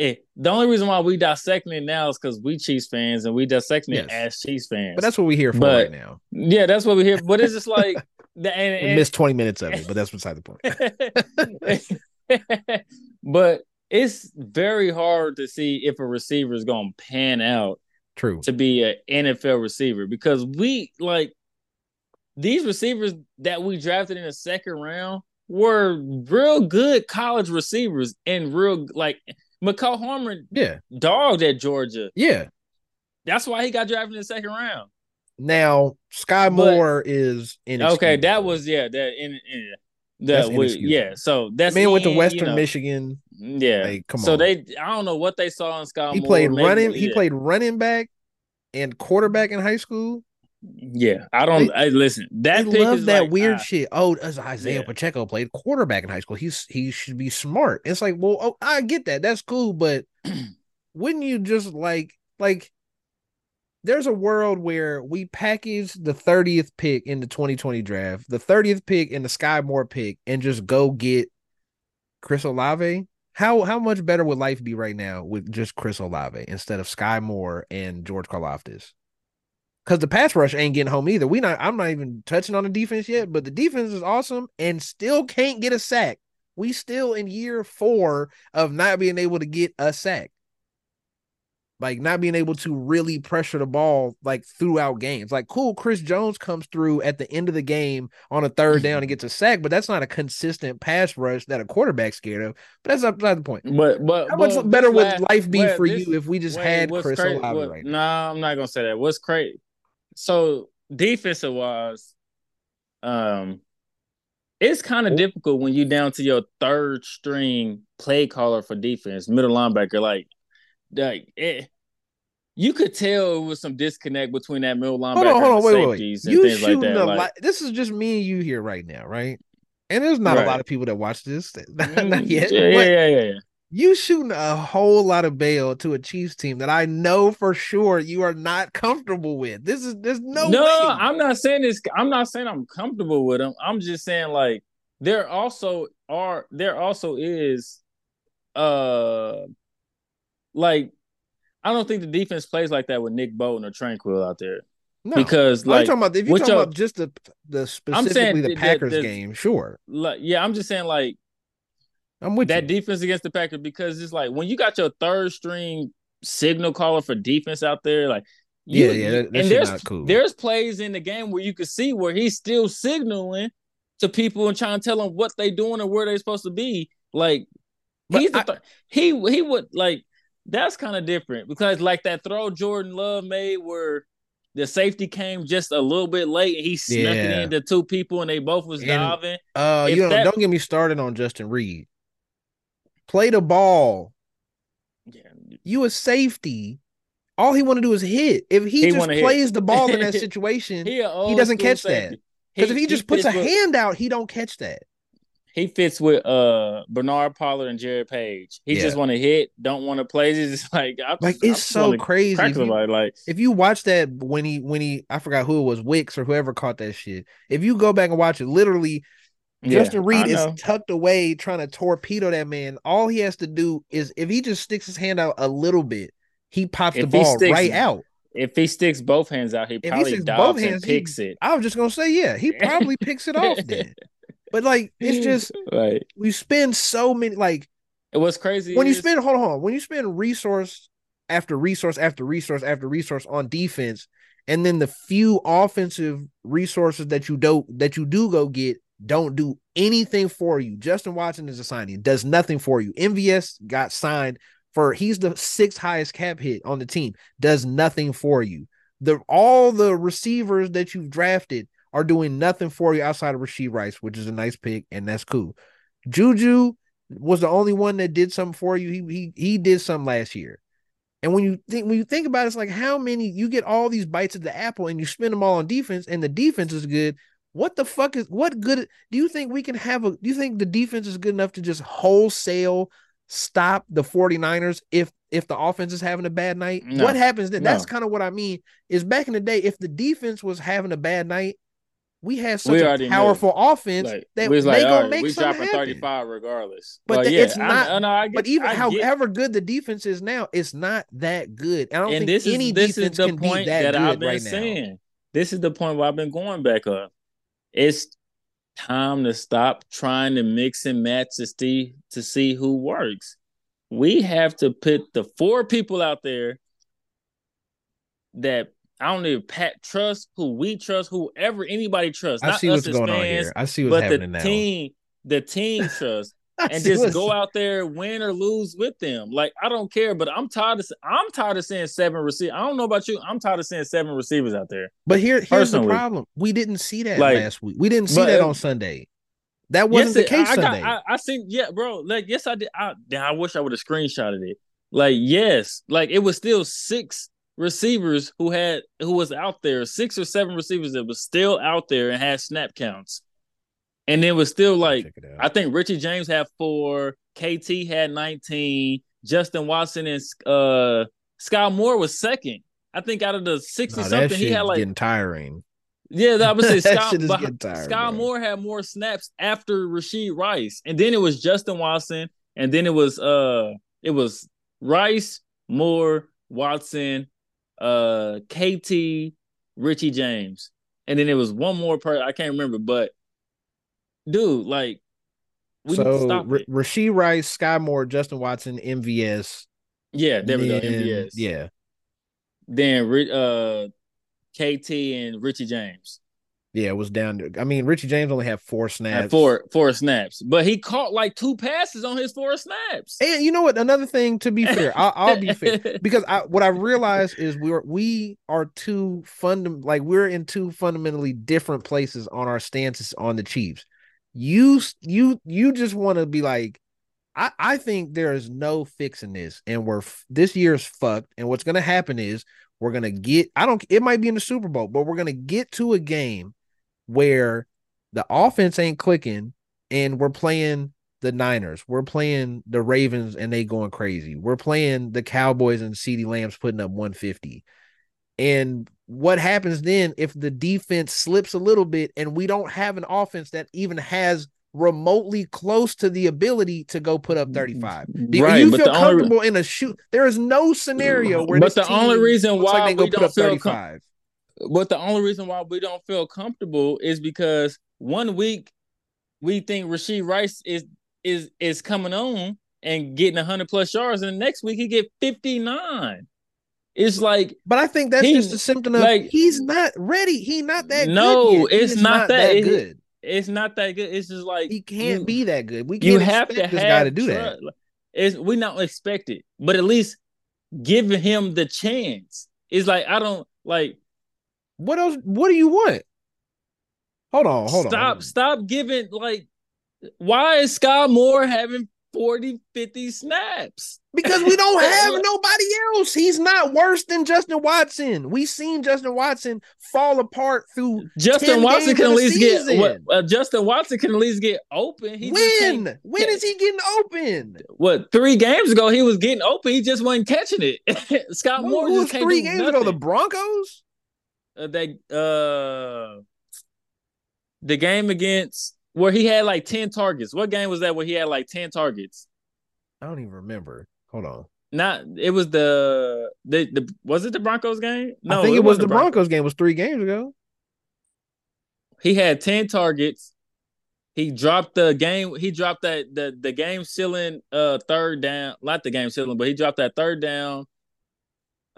It, the only reason why we dissecting it now is because we Chiefs fans and we dissecting yes. it as Chiefs fans. But that's what we here for but, right now. Yeah, that's what we here. But it's just like and, and, missed 20 minutes of it, but that's beside the point. but it's very hard to see if a receiver is going to pan out true to be an NFL receiver because we like these receivers that we drafted in the second round were real good college receivers and real like Mecole Hardman yeah dogged at Georgia. Yeah. That's why he got drafted in the second round. Now, Skyy Moore is in. Okay, that was yeah, that in, in that was yeah. So that's man went to Western you know, Michigan. Yeah, like, come so on. So they, I don't know what they saw in Skyy. He Moore, played maybe, running. Yeah. He played running back and quarterback in high school. Yeah, I don't. They, I listen. That love that like, weird uh, shit. Oh, Isaiah yeah. Pacheco played quarterback in high school. He's he should be smart. It's like, well, oh, I get that. That's cool, but wouldn't you just like like there's a world where we package the 30th pick in the 2020 draft, the 30th pick in the Skyy Moore pick, and just go get Chris Olave. How how much better would life be right now with just Chris Olave instead of Skyy Moore and George Karlaftis? Because the pass rush ain't getting home either. We not I'm not even touching on the defense yet, but the defense is awesome and still can't get a sack. We still in year four of not being able to get a sack. Like not being able to really pressure the ball like throughout games. Like, cool, Chris Jones comes through at the end of the game on a third down and gets a sack, but that's not a consistent pass rush that a quarterback's scared of. But that's not the point. But but how much but better would last- life be well, for this- you if we just wait, had Chris cra- Olave what- right now? Nah, I'm not gonna say that. What's crazy? So defensive wise, um, it's kind of difficult when you down to your third string play caller for defense, middle linebacker. Like, like it, you could tell it was some disconnect between that middle linebacker Hold on, hold on, and wait, wait, wait. You things like that. Like, lot. This is just me and you here right now, right? And there's not a lot of people that watch this. not mm, yet. Yeah, but yeah, yeah, yeah. You shooting a whole lot of bail to a Chiefs team that I know for sure you are not comfortable with. This is there's no, no, way. I'm not saying this. I'm not saying I'm comfortable with them. I'm just saying like there also are there also is uh like I don't think the defense plays like that with Nick Bolton or Tranquill out there no. because like talking about if you're talking your- about just the the specifically the Packers that- game, sure. like yeah I'm just saying like I'm with that you. defense against the Packers because it's like when you got your third string signal caller for defense out there like you- Yeah, yeah, that- that and there's not cool. there's plays in the game where you can see where he's still signaling to people and trying to tell them what they're doing and where they're supposed to be. Like But he's the I- thir- he he would like that's kind of different because like that throw Jordan Love made where the safety came just a little bit late and he snuck it Yeah. into two people and they both was And- diving. Uh, if you don't that- don't get me started on Justin Reid. Play the ball. Yeah. You a safety. All he want to do is hit. If he, He just wanna hit. plays the ball in that situation, He, old doesn't catch that. because if he just puts a hand out, he don't catch that. He fits with uh Bernard Pollard and Jared Page. He Yeah. just want to hit, don't want to play. He's just like I Like just, I it's so crazy. If you. Like if you watch that when he when he I forgot who it was, Wicks or whoever caught that shit. If you go back and watch it, literally yeah, Justin Reid I is tucked away trying to torpedo that man. All he has to do is if he just sticks his hand out a little bit, he pops If the ball sticks- right out. if he sticks both hands out, he he probably sticks both hands, and he- picks it. I was just gonna say, yeah, he probably picks it off then. But like it's just like we spend so many like it was crazy when you is- spend hold on, hold on, when you spend resource after resource after resource after resource on defense, and then the few offensive resources that you don't that you do go get don't do anything for you. Justin Watson is a signing, does nothing for you. MVS got signed for he's the sixth highest cap hit on the team, does nothing for you. The all the receivers that you've drafted are doing nothing for you outside of Rasheed Rice, which is a nice pick, and that's cool. Juju was the only one that did something for you. He he he did something last year. And when you think when you think about it, it's like how many you get all these bites of the apple and you spend them all on defense, and the defense is good. What the fuck is what good do you think we can have a do you think the defense is good enough to just wholesale stop the 49ers if if the offense is having a bad night? No. What happens then? That's kind of what I mean. Is back in the day, if the defense was having a bad night, we have such We a powerful offense like that was they like, gonna all right, make we dropping happen. 35 regardless. But Well, the- yeah, it's not- I, know, I get, But even I get- however good the defense is now, it's not that good. I don't and think this any is this is defense the can point be that, that, good I've been right now. saying. This is the point where I've been going back up. It's time to stop trying to mix and match to see to see who works. We have to put the four people out there that I don't even Pat trust, who we trust, whoever anybody trusts. I not see us what's as going on here. I see what's but the happening now. team, the team trust and just go out there, win or lose with them. Like I don't care, but I'm tired of I'm tired of seeing seven receivers. I don't know about you. I'm tired of seeing seven receivers out there. But here, here's the problem: we didn't see that Like- last week. We didn't see but, that on Sunday. That wasn't the case I, I Sunday. got. I, I seen. Yeah, bro. Like yes, I did. I, I wish I would have screenshotted it. Like yes, like it was still six receivers who had who was out there. Six or seven receivers that was still out there and had snap counts, and it was still like it. I think Richie James had four, KT had 19, Justin Watson and uh Scott Moore was second. I think out of the 60 No, something, he had like getting tiring. yeah, that was say That Scott, shit is but getting tired, Scott. Moore had more snaps after Rasheed Rice. And then it was Justin Watson, and then it was uh it was Rice, Moore, Watson, uh KT, Richie James. And then it was one more person I can't remember, but dude, like we so stop R- Rasheed Rice, Skyy Moore, Justin Watson, MVS, Yeah, there we go. Then- MVS. Yeah. Then uh, KT and Richie James Yeah, it was down to I mean, Richie James only had four snaps. had four four snaps, but he caught like two passes on his four snaps. And you know what? Another thing to be fair, I'll, I'll be fair because I what I realized is we are we are two fundam like we're in two fundamentally different places on our stances on the Chiefs. You you you just want to be like, I I think there is no fixing this, and we're this year's fucked. And what's gonna happen is we're gonna get I don't it might be in the Super Bowl, but we're gonna get to a game where the offense ain't clicking and we're playing the Niners. We're playing the Ravens and they going crazy. We're playing the Cowboys and CD Lamb's putting up 150. And what happens then if the defense slips a little bit and we don't have an offense that even has remotely close to the ability to go put up 35? Mm-hmm. Do Right, you but feel the only- comfortable in a shoot? There is no scenario where But this the only reason why like they go we put don't up feel com- 35. But the only reason why we don't feel comfortable is because one week we think Rasheed Rice is is is coming on and getting hundred plus yards, and the next week he get fifty nine. It's like But I think that's He- just a symptom of like- he's not ready. He not that No. It's is not that. It- good. it's not that good. It's just like He can't you- be that good. We can't You have to this have guy to do that. It's we not expect it, but at least giving him the chance. It's like I don't like What else? What do you want? Hold on, hold on. stop hold on. stop giving like why is Skyy Moore having 40 50 snaps Because we don't have nobody else. He's not worse than Justin Watson. We've seen Justin Watson fall apart through 10 Justin Watson can at least get what uh, Justin Watson can at least get open he when? can't- When is he getting open? what three games ago he was getting open he just wasn't catching it Scott Moore who just three games nothing. ago? The Broncos? Uh, they uh the game against where he had like 10 targets what game was that where he had like 10 targets I don't even remember. Hold on. not it was the the, the was it the Broncos game No, I think it, was wasn't the Bron- Broncos game. It was three games ago. he had 10 targets. He dropped the game, he dropped that the the game ceiling uh third down, not the game ceiling, but he dropped that third down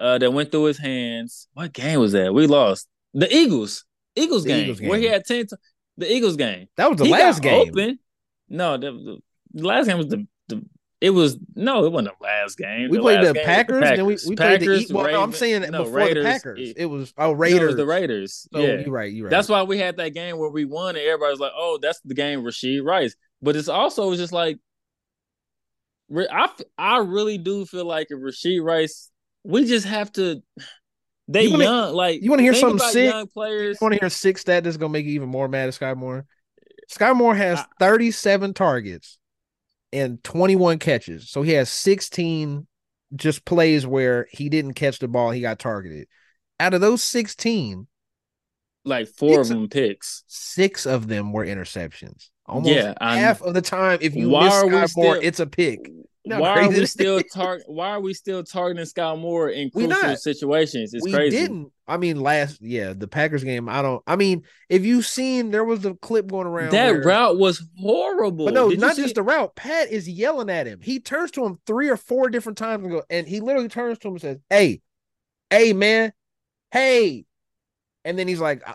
uh that went through his hands. What game was that? We lost. The Eagles. Eagles, The game, Eagles where he game. had 10 t- the Eagles game. That was the he last game. open. No, the, the last game was the, the it was no, it wasn't the last game. We played the game was Packers, then we, we played the Packers, well, no, I'm saying no, before Raiders. the Packers. It- It was oh no, Raiders. was the Raiders. So yeah. you're right. You're right. That's why we had that game where we won, and everybody was like, "Oh, that's the game Rasheed Rice." But it's also just like, I, I really do feel like if Rasheed Rice, we just have to. They You wanna- young, like you wanna hear think something sick? Young players. want to hear six stat that's gonna make you even more mad at Skyy Moore? Skyy Moore has I- 37 targets and 21 catches. So he has 16 just plays where he didn't catch the ball, he got targeted. Out of those 16, like four of them picks. six of them were interceptions. Almost Yeah, half of the time, if you Why miss are Skyy Moore, still- it's a pick. Not Why are we still tar- Why are we still targeting Scott Moore in crucial situations? It's we crazy. didn't. I mean, last yeah, the Packers game. I don't. I mean, if you've seen, there was a clip going around. That where- route was horrible. But no, Did not just the route. Pat is yelling at him. He turns to him three or four different times and go, and he literally turns to him and says, "Hey, hey, man, hey," and then he's like, "Ah,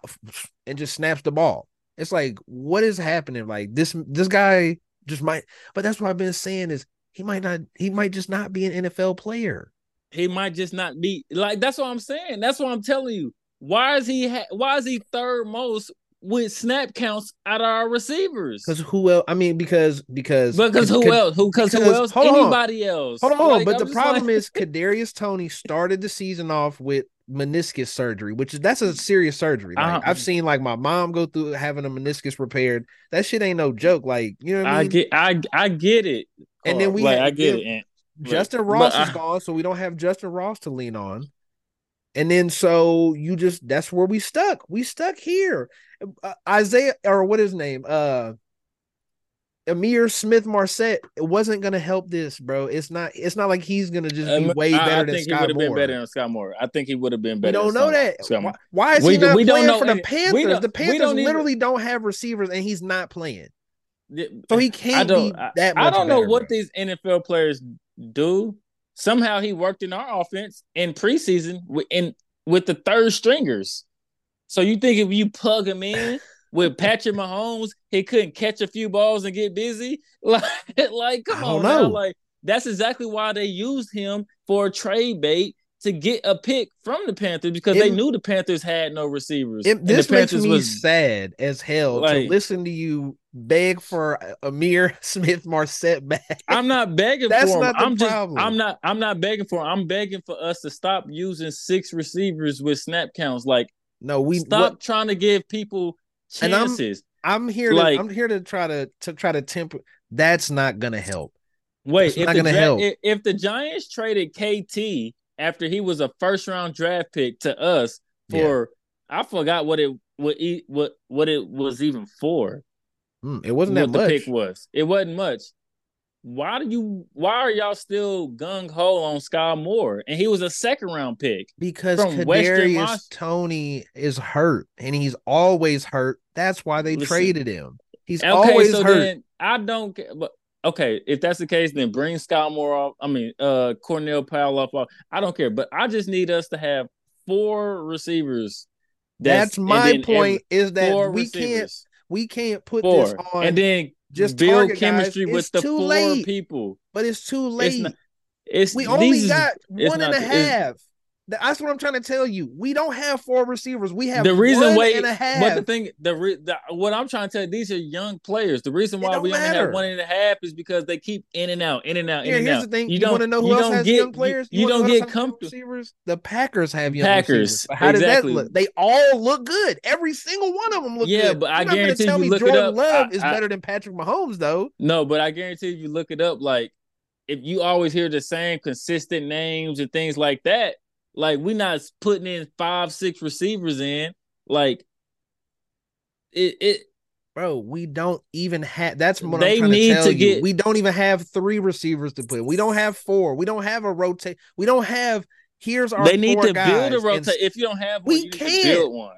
and just snaps the ball. It's like, what is happening? Like this, this guy just might. But that's what I've been saying is he might not. He might just not be an NFL player. he might just not be like that's what I'm saying. That's what I'm telling you. Why is he ha- why is he third most with snap counts out of our receivers? Because who else? I mean, because because because who else? Who because who else? hold on. Anybody else? Hold on, hold on. Like, but I'm the problem like- is Kadarius Toney started the season off with meniscus surgery, which is that's a serious surgery. Like Uh-huh. I've seen like my mom go through having a meniscus repaired. That shit ain't no joke. Like, you know what I I mean? get I I get it. And then we like I get it. And, Justyn Ross is I- gone, so we don't have Justyn Ross to lean on. And then so you just that's where we stuck. We stuck here. Uh, Isaiah or what is his name? Uh Ihmir Smith-Marsette it wasn't gonna help this, bro. It's not. It's not like he's gonna just be Um, way I- better I, than think he would have been better than Scott Moore. I think he would have been better. We don't than know Scott- that. Scott. Why, why is We he not we don't playing know for the Panthers? don't- The Panthers don't even- literally don't have receivers, and he's not playing, so he can't don't. be I- that. I don't know better, what bro. these NFL players do, somehow he worked in our offense in preseason with in with the third stringers. So you think if you plug him in with Patrick Mahomes, he couldn't catch a few balls and get busy? Like, like come on now. Like that's exactly why they used him for a trade bait to get a pick from the Panthers because it, they knew the Panthers had no receivers. It, this makes me was, sad as hell like, to listen to you beg for Ihmir Smith-Marsette back. I'm not begging That's for him. Not the I'm problem. just I'm not I'm not begging for him. I'm begging for us to stop using six receivers with snap counts. Like no, we stop what, trying to give people chances. I'm, I'm, here like, to I'm here to try to to try to temper. That's not gonna help. Wait, if, the, dra- if, if the Giants traded KT after he was a first round draft pick to us for yeah. I forgot what it what what what it was even for. Mm, it wasn't that much. The pick was it wasn't much. Why do you? Why are y'all still gung ho on Skyy Moore? And he was a second round pick because Kadarius Toney is hurt, and he's always hurt. That's why they Listen, traded him. He's okay, always so hurt. I don't. care, But okay, if that's the case, then bring Skyy Moore off. I mean, uh, Cornell Powell off. I don't care, but I just need us to have four receivers. That's, that's my point. Is that we receivers. can't we can't put four. this on and then just build chemistry with the four late. people. But it's too late. It's, not, it's we only got one and a half. That's what I'm trying to tell you. We don't have four receivers. We have the reason why. And a half. But the thing, the, re, the what I'm trying to tell you, these are young players. The reason why we matter. only have one and a half is because they keep in and out, in and out, in Here, and here's out. the thing. You, you don't want to know who else has get, young players. You, you don't get comfortable. Receivers. The Packers have young Packers. Receivers. How exactly. does that look? They all look good. Every single one of them look yeah, good. Yeah, but I guarantee tell you me look Jordan it up. Love I, is I, better than Patrick Mahomes, though. No, but I guarantee you look it up. Like if you always hear the same consistent names and things like that like we not putting in five, six receivers in. Like it, it bro. We don't even have. That's what they I'm trying need to, tell to get. You. We don't even have three receivers to put. We don't have four. We don't have a rotate. We don't have. Here's our. They need to build a rotate. If you don't have one, we can't build one.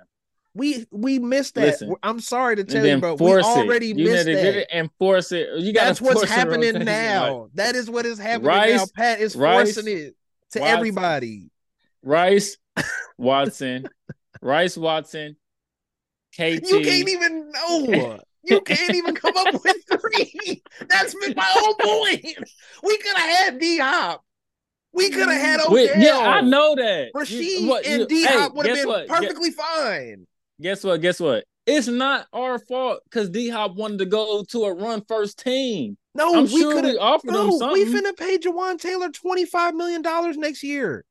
We we missed that. Listen, I'm sorry to tell you, bro. We already it. missed that. And force it. You got. To force it. That's what's happening now. That is what is happening Rice, now. Pat is Rice, forcing it to Rice, everybody. Rice, Watson, Rice, Watson, KT. You can't even know. You can't even come up with three. That's my whole point. We could have had D Hop. We could have had Odell. yeah, I know that. Rasheed you, what, and D Hop hey, would have been what? perfectly guess, fine. Guess what? Guess what? It's not our fault because D Hop wanted to go to a run first team. No, I'm we sure could have offered no, him something. We finna pay Jawaan Taylor twenty five million dollars next year.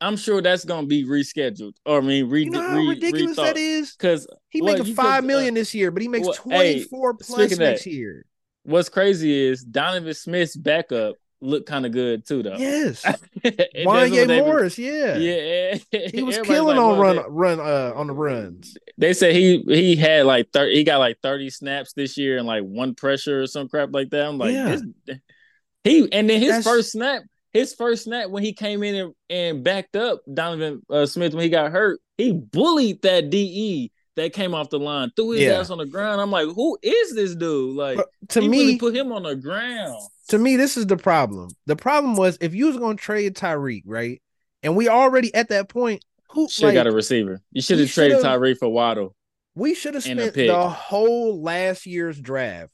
I'm sure that's gonna be rescheduled. Or I mean, re- you know how re- ridiculous rethought. that is. Because he well, makes five million uh, this year, but he makes well, twenty four hey, plus next that, year. What's crazy is Donovan Smith's backup looked kind of good too, though. Yes, Wanya Morris. Yeah, yeah, he was killing like, on run run uh on the runs. They said he he had like thirty. He got like thirty snaps this year and like one pressure or some crap like that. I'm like, yeah. he and then his That's, first snap his first snap when he came in and, and backed up Donovan uh, Smith when he got hurt, he bullied that DE that came off the line, threw his yeah. ass on the ground. I'm like, who is this dude? Like but to me, really put him on the ground. To me, this is the problem. The problem was if you was gonna trade Tyreek, right? And we already at that point, who should like, got a receiver. You should have traded Tyreek for Waddle. We should have spent the whole last year's draft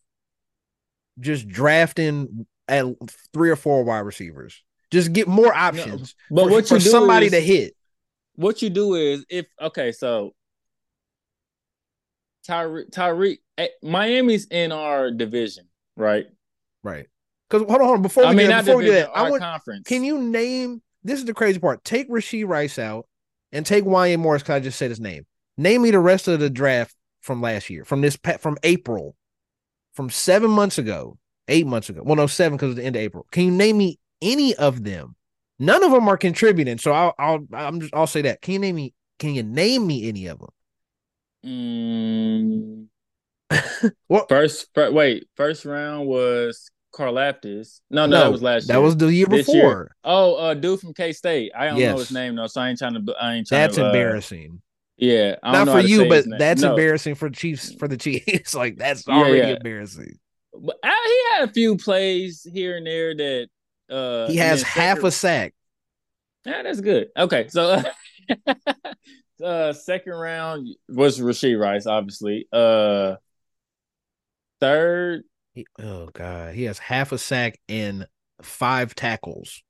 just drafting at three or four wide receivers. Just get more options. No, but for, what you for somebody is, to hit. What you do is if okay, so Tyreek Tyreek eh, Miami's in our division, right? Right. Because hold on, hold on, before we I mean, get, before division, we do that, I want conference. Can you name? This is the crazy part. Take Rashee Rice out and take Wanya Morris because I just said his name. Name me the rest of the draft from last year, from this from April, from seven months ago, eight months ago. Well, no, seven because of the end of April. Can you name me any of them. None of them are contributing. So I'll I'll I'm just I'll say that. Can you name me? Can you name me any of them? Mm. what first, first? Wait, first round was Karlaftis. No, no, no, that was last that year. That was the year this before. Year. Oh, uh, dude from K State. I don't yes. know his name though, so I ain't trying to. I ain't trying That's to, uh, embarrassing. Yeah, not for you, but that's no. embarrassing for the Chiefs for the Chiefs. like that's already yeah, yeah. embarrassing. But I, he had a few plays here and there that Uh, he has half second, a sack. Yeah, that's good. Okay, so uh, second round was Rashee Rice, obviously. Uh, third. He, oh god, he has half a sack and five tackles.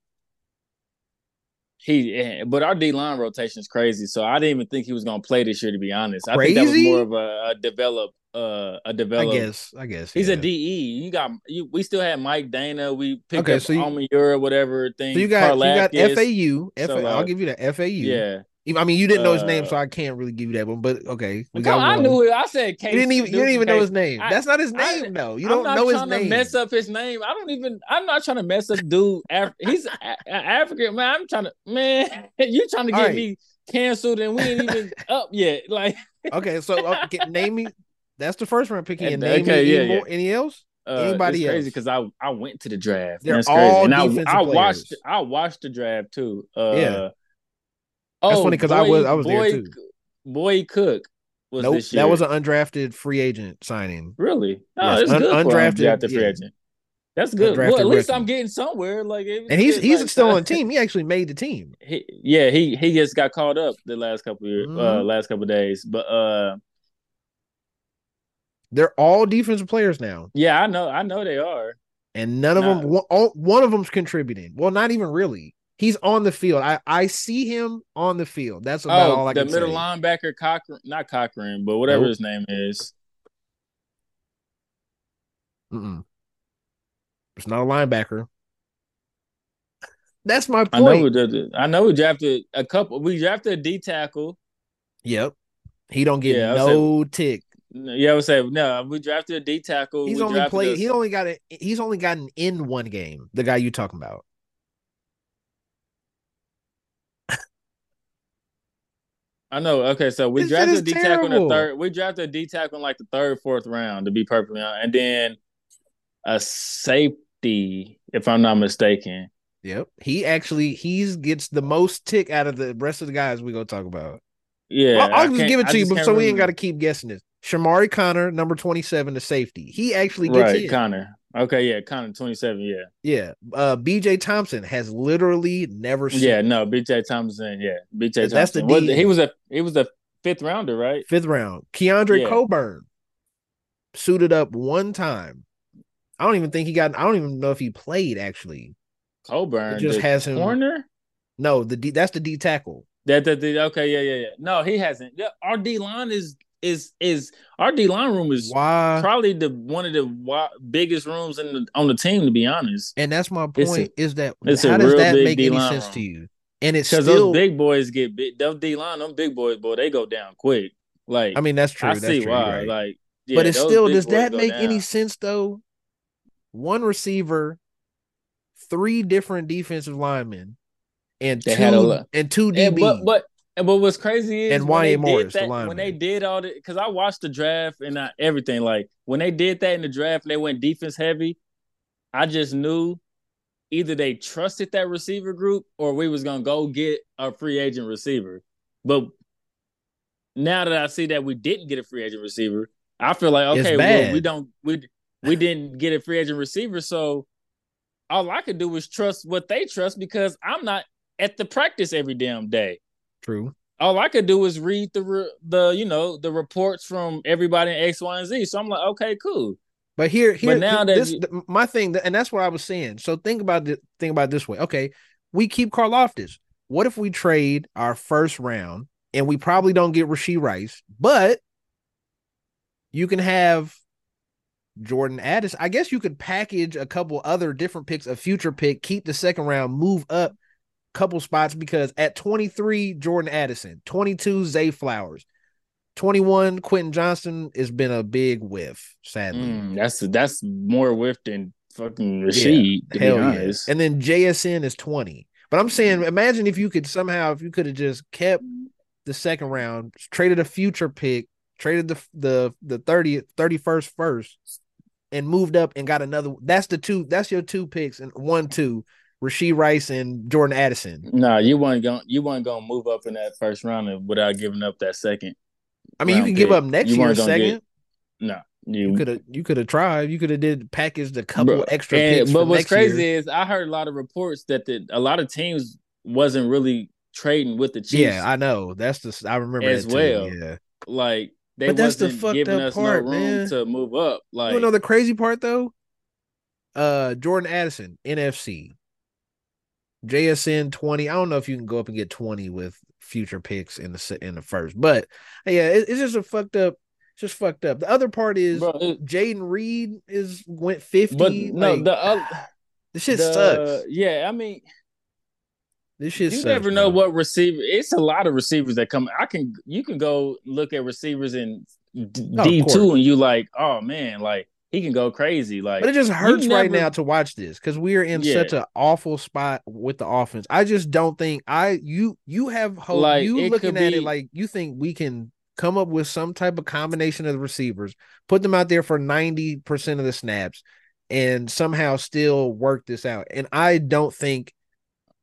He, eh, but our D line rotation is crazy. So I didn't even think he was going to play this year. To be honest, crazy? I think that was more of a, a develop, uh, a develop. I guess. I guess he's yeah. a DE. You got. You, we still had Mike Danna. We picked okay, up so you, whatever thing. So you got you got FAU. FA, so, I'll give you the FAU. Yeah. I mean, you didn't know his name, uh, so I can't really give you that one. But okay, we got I knew it. I said Case. You didn't even you didn't even know his name. I, That's not his name, I, though. You I'm don't know his name. I'm trying to mess up his name. I don't even. I'm not trying to mess up, dude. Af- he's a- African man. I'm trying to man. you trying to get right. me canceled, and we ain't even up yet. Like okay, so okay, name me. That's the first round pick. Can name okay, yeah, any, yeah. More, any else? Uh, Anybody it's crazy because I I went to the draft. They're That's all crazy. And I, I watched I watched the draft too. Uh, yeah. Oh, That's funny because I was I was boy, there too. Boy Cook was nope. That was an undrafted free agent signing. Really? No, yes, un- good undrafted free yeah. agent. That's good. Well, at least I'm getting somewhere. Like, and he's he's like, still on the team. He actually made the team. He, yeah, he he just got caught up the last couple years, uh, mm-hmm. uh, last couple days. But uh, they're all defensive players now. Yeah, I know, I know they are. And none of nah. them, one, all, one of them's contributing. Well, not even really. He's on the field. I, I see him on the field. That's about oh, all I the can middle say. linebacker Cochrane, not Cochrane, but whatever nope. his name is. Mm-mm. It's not a linebacker. That's my point. I know, we, I know we drafted a couple. We drafted a D tackle. Yep. He don't get yeah, no say, tick. Yeah, I would say no. We drafted a D tackle. He's only played. A, he only got it. He's only gotten in one game. The guy you talking about? I know. Okay, so we drafted a D tackle in the third. We drafted a D tackle in like the third, fourth round, to be perfectly honest, and then a safety, if I'm not mistaken. Yep, he actually he's gets the most tick out of the rest of the guys we gonna talk about. Yeah, I'll, I'll just give it to you, but so remember. we ain't got to keep guessing this. Chamarri Conner, number twenty-seven, the safety. He actually gets right, Conner. Okay, yeah, Conner 27, yeah. Yeah. Uh BJ Thompson has literally never seen Yeah, no, BJ Thompson, yeah. BJ Thompson. That's the D. he was a he was a fifth rounder, right? Fifth round. Keondre yeah. Coburn suited up one time. I don't even think he got I don't even know if he played actually. Coburn it just has him corner? No, the D that's the D tackle. That the, okay, yeah, yeah, yeah. No, he hasn't. Our D line is is is our D line room is Why? probably the one of the biggest rooms in the, on the team to be honest. And that's my point. A, is that how does that make D-line any sense room. to you? And it's because those big boys get big. Those D line, them big boys, boy, they go down quick. Like I mean, that's true. I that's see true, why. Right. Like, yeah, but it's still does that make down. any sense though? One receiver, three different defensive linemen, and they two and two DB. But, but and what was crazy is and Wanya Morris, that, the when they did all the because I watched the draft and I, everything. Like when they did that in the draft, and they went defense heavy. I just knew either they trusted that receiver group or we was gonna go get a free agent receiver. But now that I see that we didn't get a free agent receiver, I feel like okay, well, we don't we we didn't get a free agent receiver, so all I could do was trust what they trust because I'm not at the practice every damn day. True. All I could do is read the re- the you know the reports from everybody in X, Y, and Z. So I'm like, okay, cool. But here, here, but now that this, you... my thing, and that's what I was saying. So think about the think about this way. Okay, we keep Karlaftis. What if we trade our first round and we probably don't get Rashee Rice, but you can have Jordan Addis. I guess you could package a couple other different picks, a future pick, keep the second round, move up couple spots because at 23, Jordan Addison, 22, Zay Flowers, 21, Quentin Johnston has been a big whiff, sadly. Mm, that's that's more whiff than fucking Rashee, yeah, hell Yeah. And then JSN is 20. But I'm saying, imagine if you could somehow, if you could have just kept the second round, traded a future pick, traded the the the 30th, 31st first, and moved up and got another. That's the two, that's your two picks and one, two Rashee Rice and Jordan Addison. No, nah, you weren't going. You weren't going to move up in that first round without giving up that second. I mean, you can pick. give up next you year second. Get, no, You could have you could have tried. You could have did packaged a couple Bro, extra and, picks. But what's crazy year. is I heard a lot of reports that the, a lot of teams wasn't really trading with the Chiefs. Yeah, I know. That's the I remember as well. Yeah, like they but that's the fucked up part, no man. To move up, like you know the crazy part though. Uh, Jordan Addison, NFC, JSN twenty. I don't know if you can go up and get twenty with future picks in the in the first, but yeah, it, it's just a fucked up just fucked up. The other part is Jayden Reed is went fifty. But no, like, the uh, the shit the, sucks. Yeah, I mean, this shit. You sucks, never know what receiver. It's a lot of receivers that come. I can you can go look at receivers in D two, and you like, oh man, like he can go crazy. Like, but it just hurts never, right now to watch this because we are in yeah. such an awful spot with the offense. I just don't think I you you have hope. Like, you looking at be, it like you think we can come up with some type of combination of the receivers, put them out there for 90% of the snaps, and somehow still work this out. And I don't think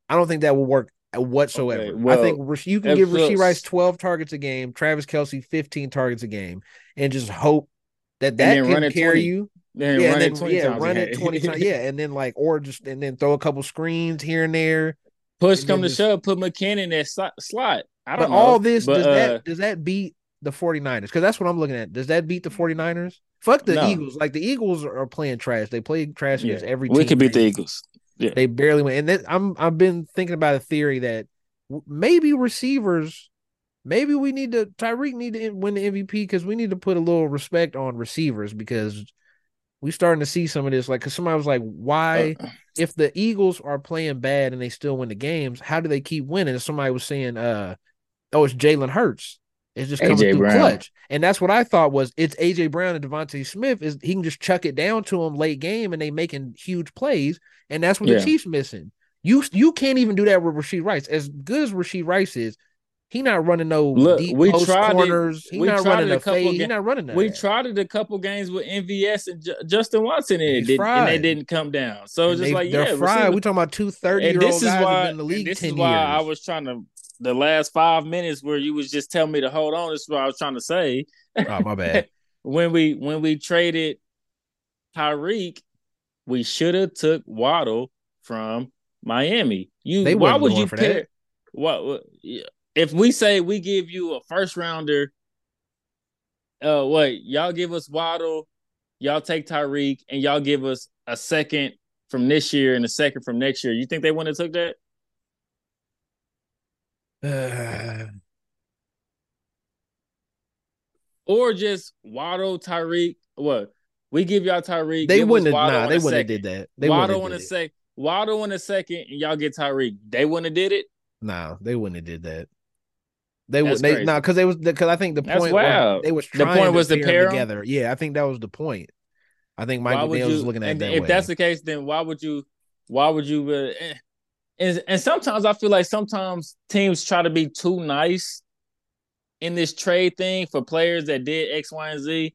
I don't think that will work whatsoever. Okay, well, I think you can give Rashee Rice 12 targets a game, Travis Kelce 15 targets a game, and just hope that that can carry 20. you. Then yeah, run and then, yeah, run it 20 times. Yeah, and then like, or just and then throw a couple screens here and there. Push come to just, shove, put McKinnon in that slot. I don't but know. all this but, does uh, that does that beat the 49ers because that's what I'm looking at. Does that beat the 49ers? Fuck the no. Eagles. Like the Eagles are playing trash. They play trash yeah. against every We could beat the Eagles. Yeah. They barely win. And then I'm I've been thinking about a theory that maybe receivers maybe we need to Tyreek need to win the MVP because we need to put a little respect on receivers because we starting to see some of this. Like, because somebody was like, why, uh, if the Eagles are playing bad and they still win the games, how do they keep winning? And somebody was saying, uh, oh, it's Jalen Hurts. It's just coming AJ through Brown. clutch. And that's what I thought was it's AJ Brown and DeVonta Smith is he can just chuck it down to him late game and they making huge plays. And that's what yeah. the Chiefs missing. You you can't even do that with Rashee Rice. As good as Rashee Rice is, he not running no Look, deep we post tried corners. It, he not running a fade. Ga- he not running that. We tried it a couple games with MVS and J- Justin Watson, and, it and they didn't come down. So it's just they, like they're yeah, fried. We talking about two thirty year old guys why, in the league. This 10 is why years. I was trying to the last five minutes where you was just telling me to hold on. This is what I was trying to say. Oh my bad. when we when we traded Tyreek, we should have took Waddle from Miami. You they why would you pick? What if we say we give you a first rounder? Uh, what y'all give us Waddle, y'all take Tyreek, and y'all give us a second from this year and a second from next year. You think they wouldn't have took that? or just Waddle, Tyreek. What we give y'all Tyreek. They wouldn't have. Nah, they wouldn't have did that. They Waddle in a sec. Waddle in a second, and y'all get Tyreek. They wouldn't have did it. Nah, they wouldn't have did that. They would they no because they was because I think the point was, they was trying the point was to pair together. Yeah, I think that was the point. I think Michael Dale was looking at and that if way. that's the case, then why would you? Why would you? Uh, and, and sometimes I feel like sometimes teams try to be too nice in this trade thing for players that did X, Y, and Z.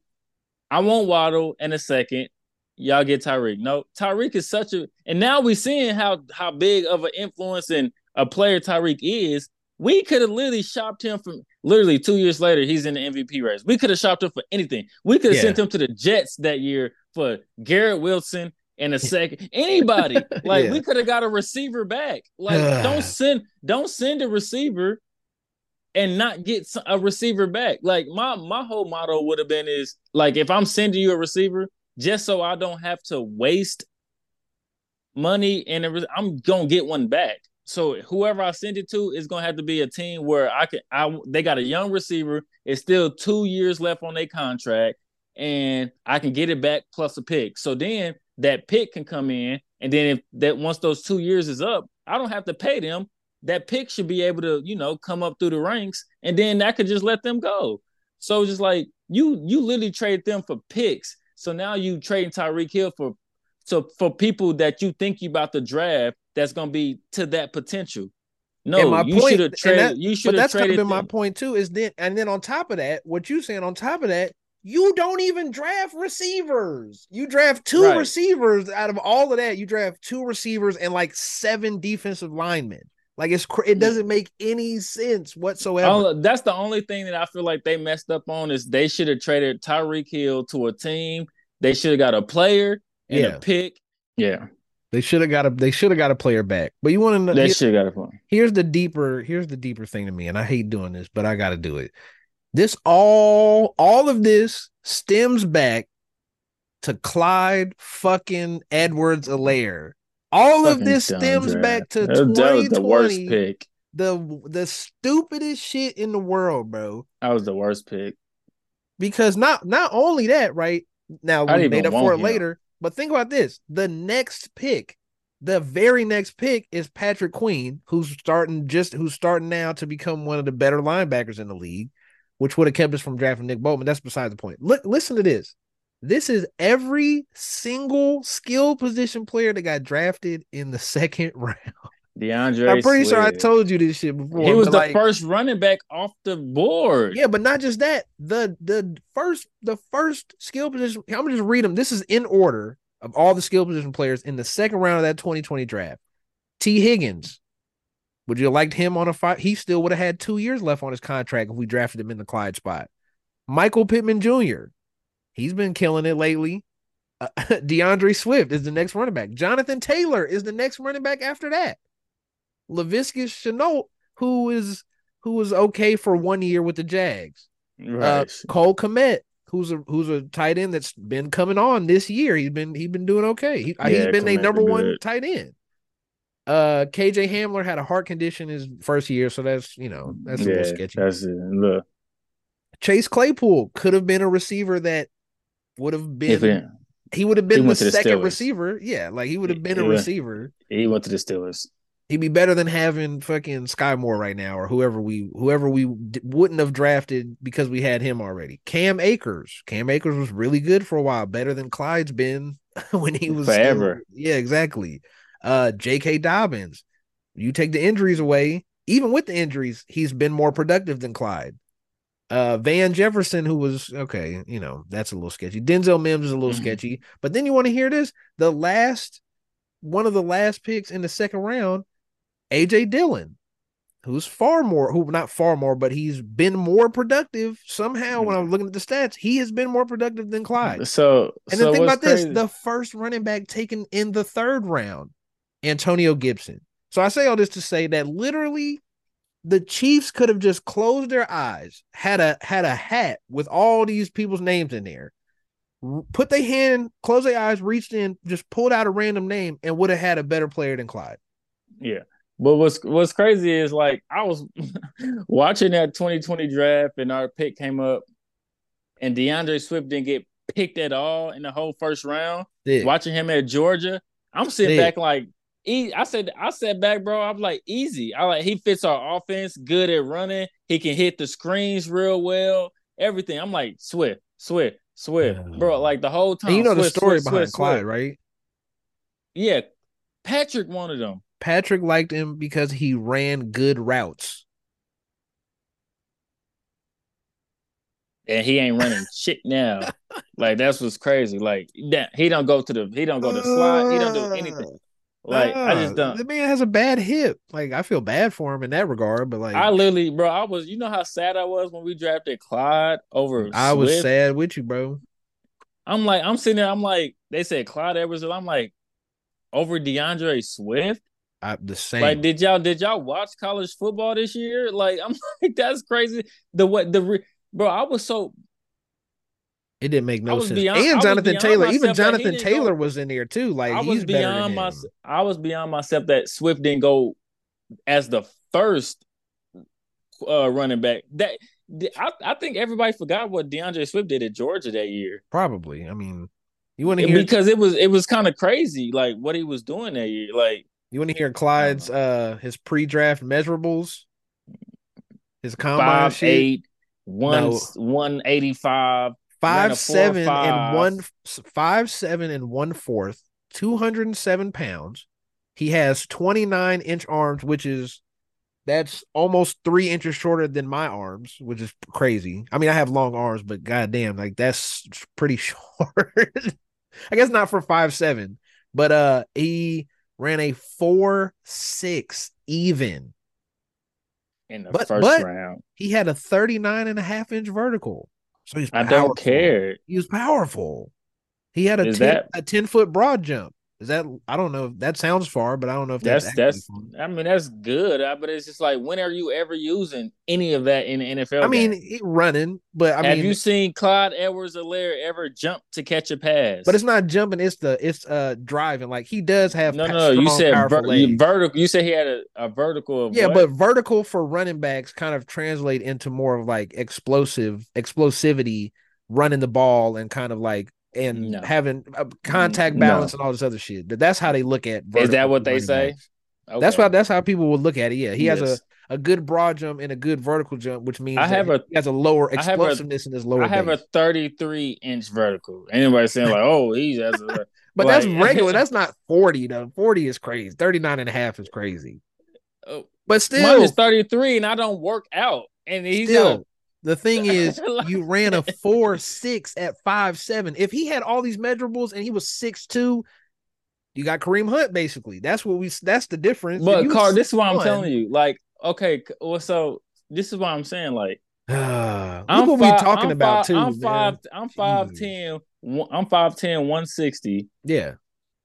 I want Waddle in a second. Y'all get Tyreek. No, Tyreek is such a and now we're seeing how how big of an influence and a player Tyreek is. We could have literally shopped him from literally two years later. He's in the MVP race. We could have shopped him for anything. We could have yeah. sent him to the Jets that year for Garrett Wilson in a second. Anybody like yeah. we could have got a receiver back. Like don't send don't send a receiver and not get a receiver back. Like my my whole motto would have been is like if I'm sending you a receiver just so I don't have to waste money and I'm gonna get one back. So whoever I send it to is gonna have to be a team where I can I they got a young receiver. It's still two years left on their contract, and I can get it back plus a pick. So then that pick can come in, and then if that once those two years is up, I don't have to pay them. That pick should be able to, you know, come up through the ranks, and then I could just let them go. So just like you, you literally trade them for picks. So now you trading Tyreek Hill for so for people that you think you about to draft that's gonna be to that potential. No, you should have traded. you should have traded. That's been my point too. Is then and then on top of that, what you saying on top of that, you don't even draft receivers. You draft two right. receivers out of all of that. You draft two receivers and like seven defensive linemen. Like it's it doesn't make any sense whatsoever. Oh, that's the only thing that I feel like they messed up on is they should have traded Tyreek Hill to a team. They should have got a player and Yeah. a pick. Yeah, They should have got a they should have got a player back. But you want to know they should have got a player. here's the deeper here's the deeper thing to me and i hate doing this but i gotta do it this all all of this stems back to clyde fucking edwards alaire all of this stems back to that, that was the worst pick. the the stupidest shit in the world bro That was the worst pick. because not not only that right now we made up for it later but think about this. The next pick the very next pick is patrick queen who's starting just who's starting now to become one of the better linebackers in the league which would have kept us from drafting nick Bolton. that's beside the point. Look listen to this. This is every single skill position player that got drafted in the second round DeAndre. i'm pretty sure i told you this shit before he was the like- first running back off the board. Yeah, but not just that. The the first the first skill position. I'm gonna just read them. This is in order of all the skill position players in the second round of that 2020 draft. Tee Higgins. Would you have liked him on a five? He still would have had two years left on his contract if we drafted him in the Clyde spot. Michael Pittman Jr. He's been killing it lately. Uh, DeAndre Swift is the next running back. Jonathan Taylor is the next running back after that. Laviska Shenault, who is who was okay for one year with the Jags. Uh, Cole Kmet, who's a who's a tight end that's been coming on this year. He's been he's been doing okay. He, he's Yeah, been a number one good. tight end. Uh, KJ Hamler had a heart condition his first year, so that's you know that's a yeah, little sketchy. That's it. Look, Chase Claypool could have been a receiver that would have been he would have been the the second Steelers. receiver. Yeah, like he would have been He a went- receiver. he went to the Steelers. He'd be better than having fucking Skyy Moore right now, or whoever we whoever we d- wouldn't have drafted because we had him already. Cam Akers, Cam Akers was really good for a while, better than Clyde's been when he was still- Forever. yeah, exactly. Uh, J.K. Dobbins, you take the injuries away, even with the injuries, he's been more productive than Clyde. Uh, Van Jefferson, who was okay, you know that's a little sketchy. Denzel Mims is a little Mhm. sketchy, but then you want to hear this: the last one of the last picks in the second round AJ Dillon, who's far more, who not far more, but he's been more productive somehow. When I'm looking at the stats, he has been more productive than Clyde. So, And so then think what's about this: the first running back taken in the third round, Antonio Gibson. So I say all this to say that literally, the Chiefs could have just closed their eyes, had a had a hat with all these people's names in there, put their hand, close their eyes, reached in, just pulled out a random name, and would have had a better player than Clyde. Yeah. But what's what's crazy is like I was watching that 2020 draft and our pick came up and DeAndre Swift didn't get picked at all in the whole first round. Dick. Watching him at Georgia, I'm sitting Dick. back like e- I said I sat back, bro. I'm like easy. I like he fits our offense, good at running. He can hit the screens real well. Everything. I'm like Swift, Swift, Swift, bro. Like the whole time. And you know the story Swift, behind Swift, Clyde, Swift. right? Yeah, Patrick wanted him. Patrick liked him because he ran good routes. and he ain't running shit now. Like that's what's crazy. Like that he don't go to the he don't go to slide. He don't do anything. Ah, like I just don't. The man has a bad hip. Like I feel bad for him in that regard, but like I literally, bro, I was. You know how sad I was when we drafted Clyde over. I was sad with you, bro. I'm like, I'm sitting there. I'm like, they said Clyde Edwards. and I'm like, over DeAndre Swift. I, the same. Like, did y'all did y'all watch college football this year? Like, I'm like, that's crazy. The what the re- bro? I was so it didn't make no sense. beyond- and Jonathan Taylor, even Jonathan Taylor go- was in there too. Like I was beyond my. I was beyond myself that Swift didn't go as the first uh, running back. That I, I think everybody forgot what DeAndre Swift did at Georgia that year Probably. I mean, you want to hear because it was it was kind of crazy like what he was doing that year. Like you want to hear Clyde's uh his pre-draft measurables, his combine five shit. eight one No. one eighty five. five seven 4.5. and one five seven and one fourth, two hundred and seven pounds. He has twenty nine inch arms, which is that's almost three inches shorter than my arms, which is crazy. I mean, I have long arms, but goddamn, like that's pretty short. I guess not for five seven, but uh, he ran a four six even. In the But- first but- round. He had a 39 and a half inch vertical. So he's I powerful. don't care. He was powerful. He had a Is 10, that- a 10 foot broad jump. Is that I don't know. If that sounds far, but I don't know if that's That's that's. I mean, that's good. uh, But it's just like, when are you ever using any of that in the NFL? I mean, game? he running, but I mean have mean, you seen Clyde Edwards-Helaire ever jump to catch a pass? but it's not jumping. It's the it's uh driving. Like he does have no, no. You said ver- you vertical. You said he had a, a vertical. Of Yeah, what? but vertical for running backs kind of translate into more of like explosive explosivity, running the ball and kind of like and No. having uh, contact No. balance and all this other shit. But that's how they look at. is that what they say? backs. That's why that's how people would look at it. Yeah, he has a, a good broad jump and a good vertical jump, which means I have a- he has a lower a- explosiveness in his lower. I have base. a 33 inch vertical. Anybody saying like, oh, he's has a but that's regular. That's not 40 though. 40 is crazy. 39 and a half is crazy. oh, But still, mine is 33 and I don't work out. And he's still the thing is Like- you ran a four six at five seven. If he had all these measurables and he was six two, you got Kareem Hunt basically. That's what we. That's the difference. But you Carl, this is why I'm telling you. Like, okay, c- well, so this is why I'm saying, like, Ah, I'm look what fi- we talking I'm about fi- too. I'm man. five. I'm five ten. I'm 5'10", 160. Yeah,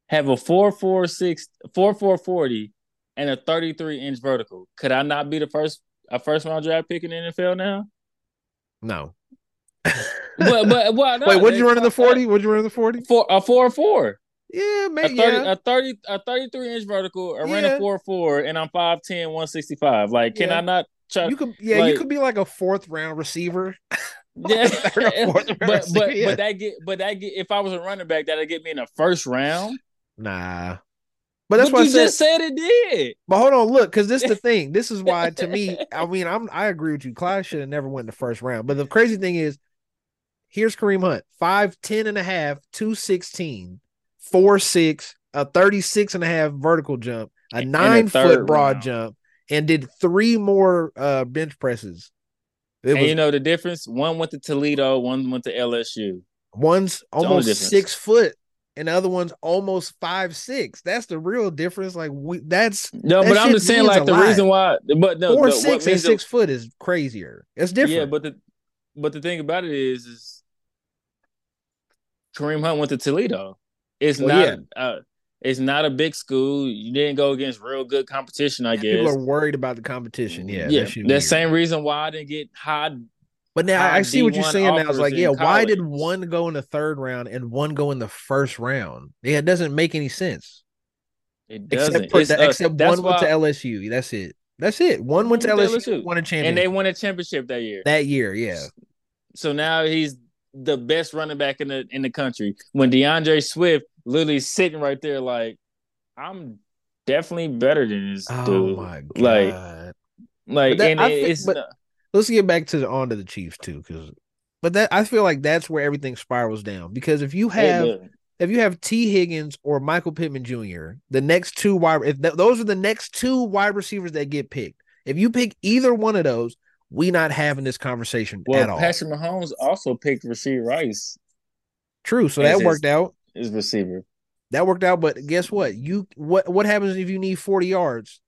Have a four four six four four forty and a 33 inch vertical. Could I not be the first a first round draft pick in the NFL now? No. But but why not? Wait, what'd you run in the forty? What'd you run in the forty? Four a four four. Yeah, A man. 30, Yeah, a 30 a 33 inch vertical. I ran a four four and I'm 5'10", 165. Like, can Yeah. I not try you could. Yeah, you could be like a fourth round receiver. Yeah, Third or fourth round but but but that get but that get if I was a running back, that'd get me in the first round. Nah. But that's But why I you said. just said it did. But hold on, look, because this is the thing. This is why, to me, I mean, I'm I agree with you. Clyde should have never went in the first round. But the crazy thing is, here's Kareem Hunt, 5'10 and a half, 216, 4'6, a 36 and a half vertical jump, a nine foot broad round. jump, and did three more uh bench presses. It and was you know the difference? One went to Toledo, one went to LSU. one's almost six foot, and the other one's almost five six. That's the real difference. Like we that's No, That but I'm just saying, like the lot. reason why. But no, four six and the- six foot is crazier. It's different. Yeah, but the but the thing about it is, is Kareem Hunt went to Toledo. It's Well, not. Uh, it's not a big school. You didn't go against real good competition, I People guess. People are worried about the competition. Yeah, yeah. that same reason why I didn't get high. But now I see what you're saying now. It's like, yeah, why did one go in the third round and one go in the first round? Yeah, it doesn't make any sense. It doesn't. Except for the, except one went to LSU. That's it. That's it. One went to One went to LSU, LSU. won a championship and they won a championship that year. that year. Yeah. So now he's the best running back in the in the country. When DeAndre Swift literally sitting right there, like I'm definitely better than this Oh dude. my god. Like- Like, But that- and it- think- it's but- not- let's get back to the on to the Chiefs too, because but that I feel like that's where everything spirals down. Because if you have if you have Tee Higgins or Michael Pittman Jr., the next two wide if th- those are the next two wide receivers that get picked. If you pick either one of those, we not having this conversation at well, all. Patrick Mahomes also picked Rashee Rice True, so that his- worked out. as receiver. That worked out, but guess what? You what what happens if you need 40 yards?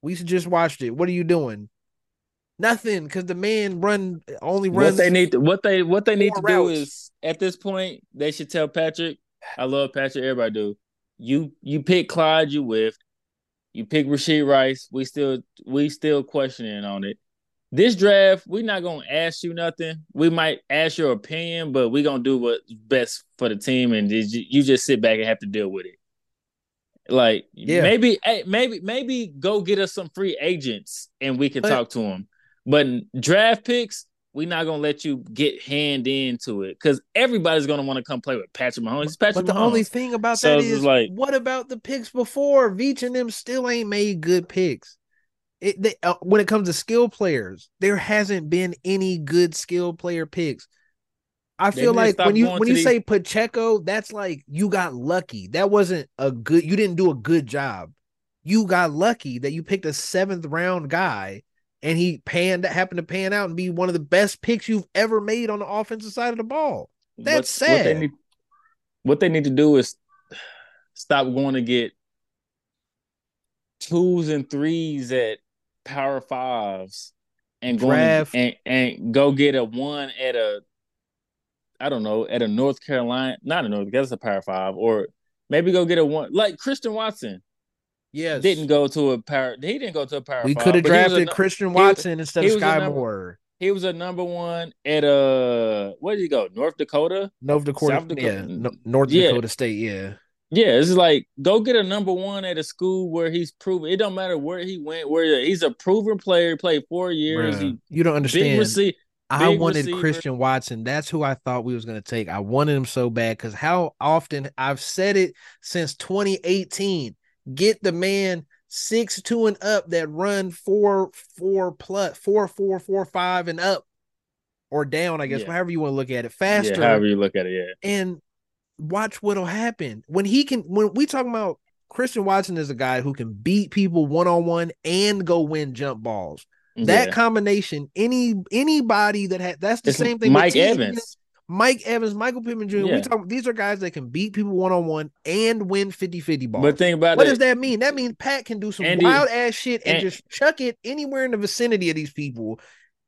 We just watched it. What are you doing? Nothing, because the man run only runs What they need, to, what they, what they need to four do is at this point they should tell Patrick. I love Patrick. Everybody do. You you pick Clyde. You with. You pick Rashee Rice. We still we still questioning on it. This draft, we're not gonna ask you nothing. We might ask your opinion, but we're gonna do what's best for the team, and you you just sit back and have to deal with it. Like Yeah. maybe, maybe, maybe go get us some free agents and we can But- talk to them. But draft picks, we're not gonna let you get hand into it because everybody's gonna want to come play with Patrick Mahomes. It's Patrick But the Mahomes. only thing about So that is, like- what about the picks before? Veach and them still ain't made good picks. It they, uh, when it comes to skill players, there hasn't been any good skill player picks. I feel like when you when you these- say Pacheco, that's like you got lucky. That wasn't a good. You didn't do a good job. You got lucky that you picked a seventh round guy, and he panned happened to pan out and be one of the best picks you've ever made on the offensive side of the ball. That's what, What they sad. need, what they need to do is stop going to get twos and threes at power fives and going and, and go get a one at a I don't know, at a North Carolina, not a North, Carolina, that's a power five, or maybe go get a one like Christian Watson Yes. didn't go to a power. He didn't go to a power. we could have but he was a drafted Christian he was- Watson instead of was Skyy number- Moore. He was a number one at uh where did he go? North Dakota. North Dakota, South Dakota- yeah, no, North Yeah. Dakota State, yeah. Yeah, it's like go get a number one at a school where he's proven. It don't matter where he went. Where he's a proven player. Played four years. He you don't big understand. receiver. I big wanted receiver. Christian Watson. That's who I thought we was gonna take. I wanted him so bad because how often I've said it since 2018. Get the man six two and up that run four four plus four four four five and up or down. I guess Yeah. however you want to look at it. Faster Yeah, however you look at it, yeah. and watch what'll happen when he can. When we talking about Christian Watson is a guy who can beat people one on one and go win jump balls. Mm-hmm. That Yeah. combination, any anybody that had that's the It's same thing. Mike. Evans. Mike Evans, Michael Pittman Jr. Yeah. We talk these are guys that can beat people one on one and win 50-50 balls. But think about what it. does that mean? That means Pat can do some Andy- wild ass shit and, and- just chuck it anywhere in the vicinity of these people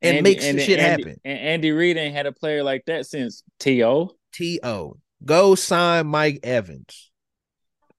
and Andy- make and- shit Andy- happen. And Andy Reid ain't had a player like that since To. T.O. Go sign Mike Evans.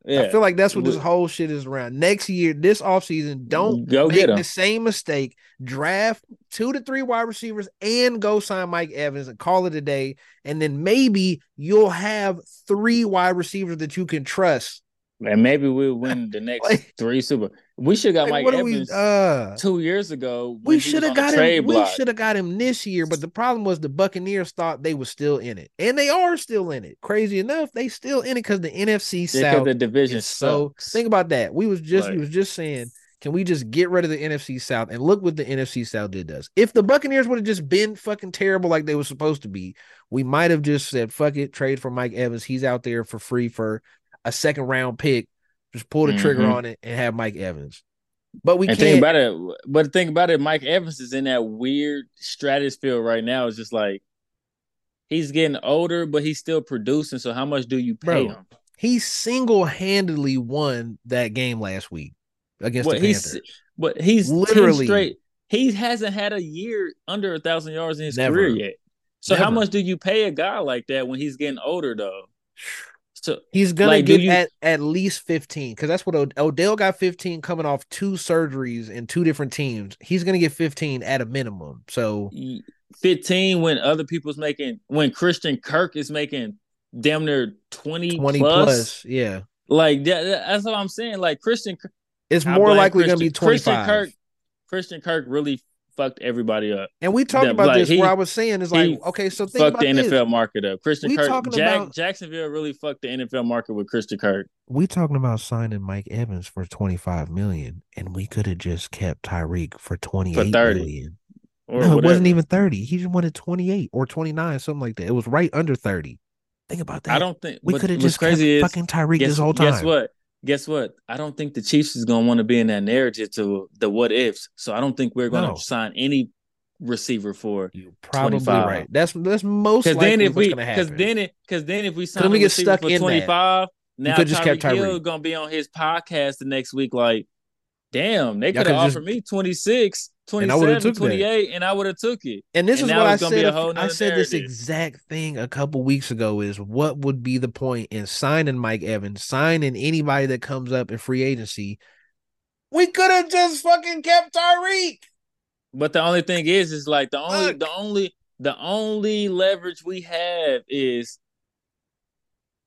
Yeah, I feel like that's what this whole shit is around. Next year, this offseason, don't go make get the same mistake. Draft two to three wide receivers and go sign Mike Evans and call it a day. And then maybe you'll have three wide receivers that you can trust. and maybe we'll win the next Like- three Super. We should have got Like, Mike what are we? Evans Uh, two years ago. we should have got him. We should have got him this year. But the problem was the Buccaneers thought they were still in it, and they are still in it. Crazy enough, they still in it because the NFC South the division is so. Think about that. We was just Like- we was just saying, can we just get rid of the NFC South and look what the NFC South did us? If the Buccaneers would have just been fucking terrible like they were supposed to be, we might have just said, "Fuck it, trade for Mike Evans. He's out there for free for a second round pick. Just pull the trigger Mhm. on it and have Mike Evans." But we and can't. think about it, but think about it. Mike Evans is in that weird stratosphere right now. It's just like he's getting older, but he's still producing. So how much do you pay Bro, him? he single handedly won that game last week against What, the he's- Panthers. But he's Literally. straight. He hasn't had a year under a thousand yards in his Never. career yet. So how much do you pay a guy like that when he's getting older though? So He's gonna Like, get you- at, at least 15 because that's what Od- Odell got 15 coming off two surgeries in two different teams. He's gonna get 15 at a minimum. So 15 when other people's making when Christian Kirk is making damn near 20, 20 plus. plus, yeah. Like that, that- that's what I'm saying. Like Christian It's more likely gonna be 25. Christian Kirk Christian Kirk really fucked everybody up. and we talked about like, this he- where I was saying is like, okay, so think Fucked about the this. NFL market up. Christian We Kirk talking Jack, about- Jacksonville really fucked the NFL market with Christian Kirk. We talking about signing Mike Evans for 25 million, and we could have just kept Tyreek for 28 30. Or No, it wasn't even 30. He just wanted 28 or 29, something like that. It was right under 30. Think about that. I don't think we could have what's just kept crazy is fucking Tyreek this whole time. guess what? Guess what? I don't think the Chiefs is gonna want to be in that narrative to the what ifs. So I don't think we're gonna No. sign any receiver for You're probably 25. right. That's that's most because likely then if we because then it because then if we sign we get stuck for twenty five, now could've just kept Tyreek Hill gonna be on his podcast the next week. Like, damn, they could have could've just- offered me 26, And I would've 27, took that. 28, and I would have took it. and this and is what I it's gonna be said. a a whole I said this exact thing a couple weeks ago. Is what would be the point in signing Mike Evans, signing anybody that comes up in free agency? We could have just fucking kept Tyreek. But the only thing is, is like the only Fuck. the only the only leverage we have is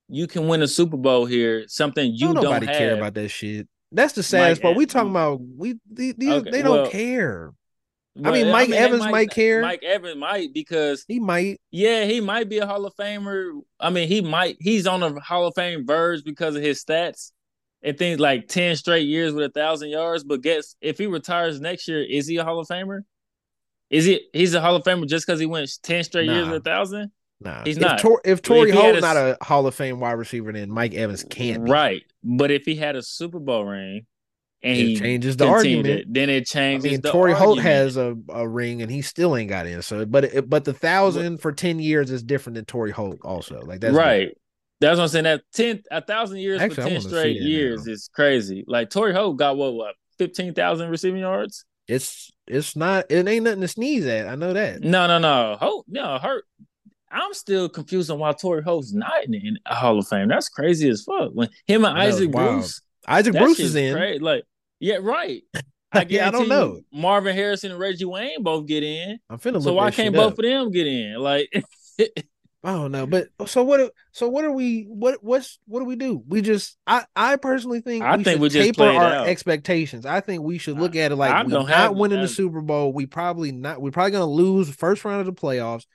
you can win a Super Bowl here. Something you don't don't, care about that shit. That's the saddest part. We talking about we these, Okay, they don't well, care. I mean, Mike they Evans might care. Mike Evans might because He might. yeah, he might be a Hall of Famer. I mean, he might he's on the Hall of Fame verge because of his stats and things like ten straight years with a thousand yards. But guess if he retires next year, is he a Hall of Famer? Is he? He's a Hall of Famer just because he went ten straight years with a thousand. Nah, He's if not. Tor- if If Torry he Holt a not a Hall of Fame wide receiver, then Mike Evans can't. Be. Right, but if he had a Super Bowl ring and It he changes the argument. it, then it I changes. mean, the Torry Holt has a, a ring and he still ain't got in. So, but it, but the thousand for ten years is different than Torry Holt. Also, like that's right. That's what I'm saying. That ten a thousand years Actually, for ten straight years now. is crazy. Like Torry Holt got what what fifteen thousand receiving yards? It's it's not it ain't nothing to sneeze at. I know that. No, no, no. Holt, no hurt. I'm still confused on why Torry Holt's not in the Hall of Fame. That's crazy as fuck. When him and I know, it's Isaac wild. Bruce, Isaac Bruce is in. crazy. Like, yeah, right. I Yeah, I don't know. Marvin Harrison and Reggie Wayne both get in. I'm finna look So why can't both up. of them get in? Like, I don't know, but so what? So what are we? What what's what do we do? We just I I personally think I we think should we just taper our out. expectations. I think we should look at it like I we're not have- winning the Super Bowl. We probably not. We're probably gonna lose first round of the playoffs.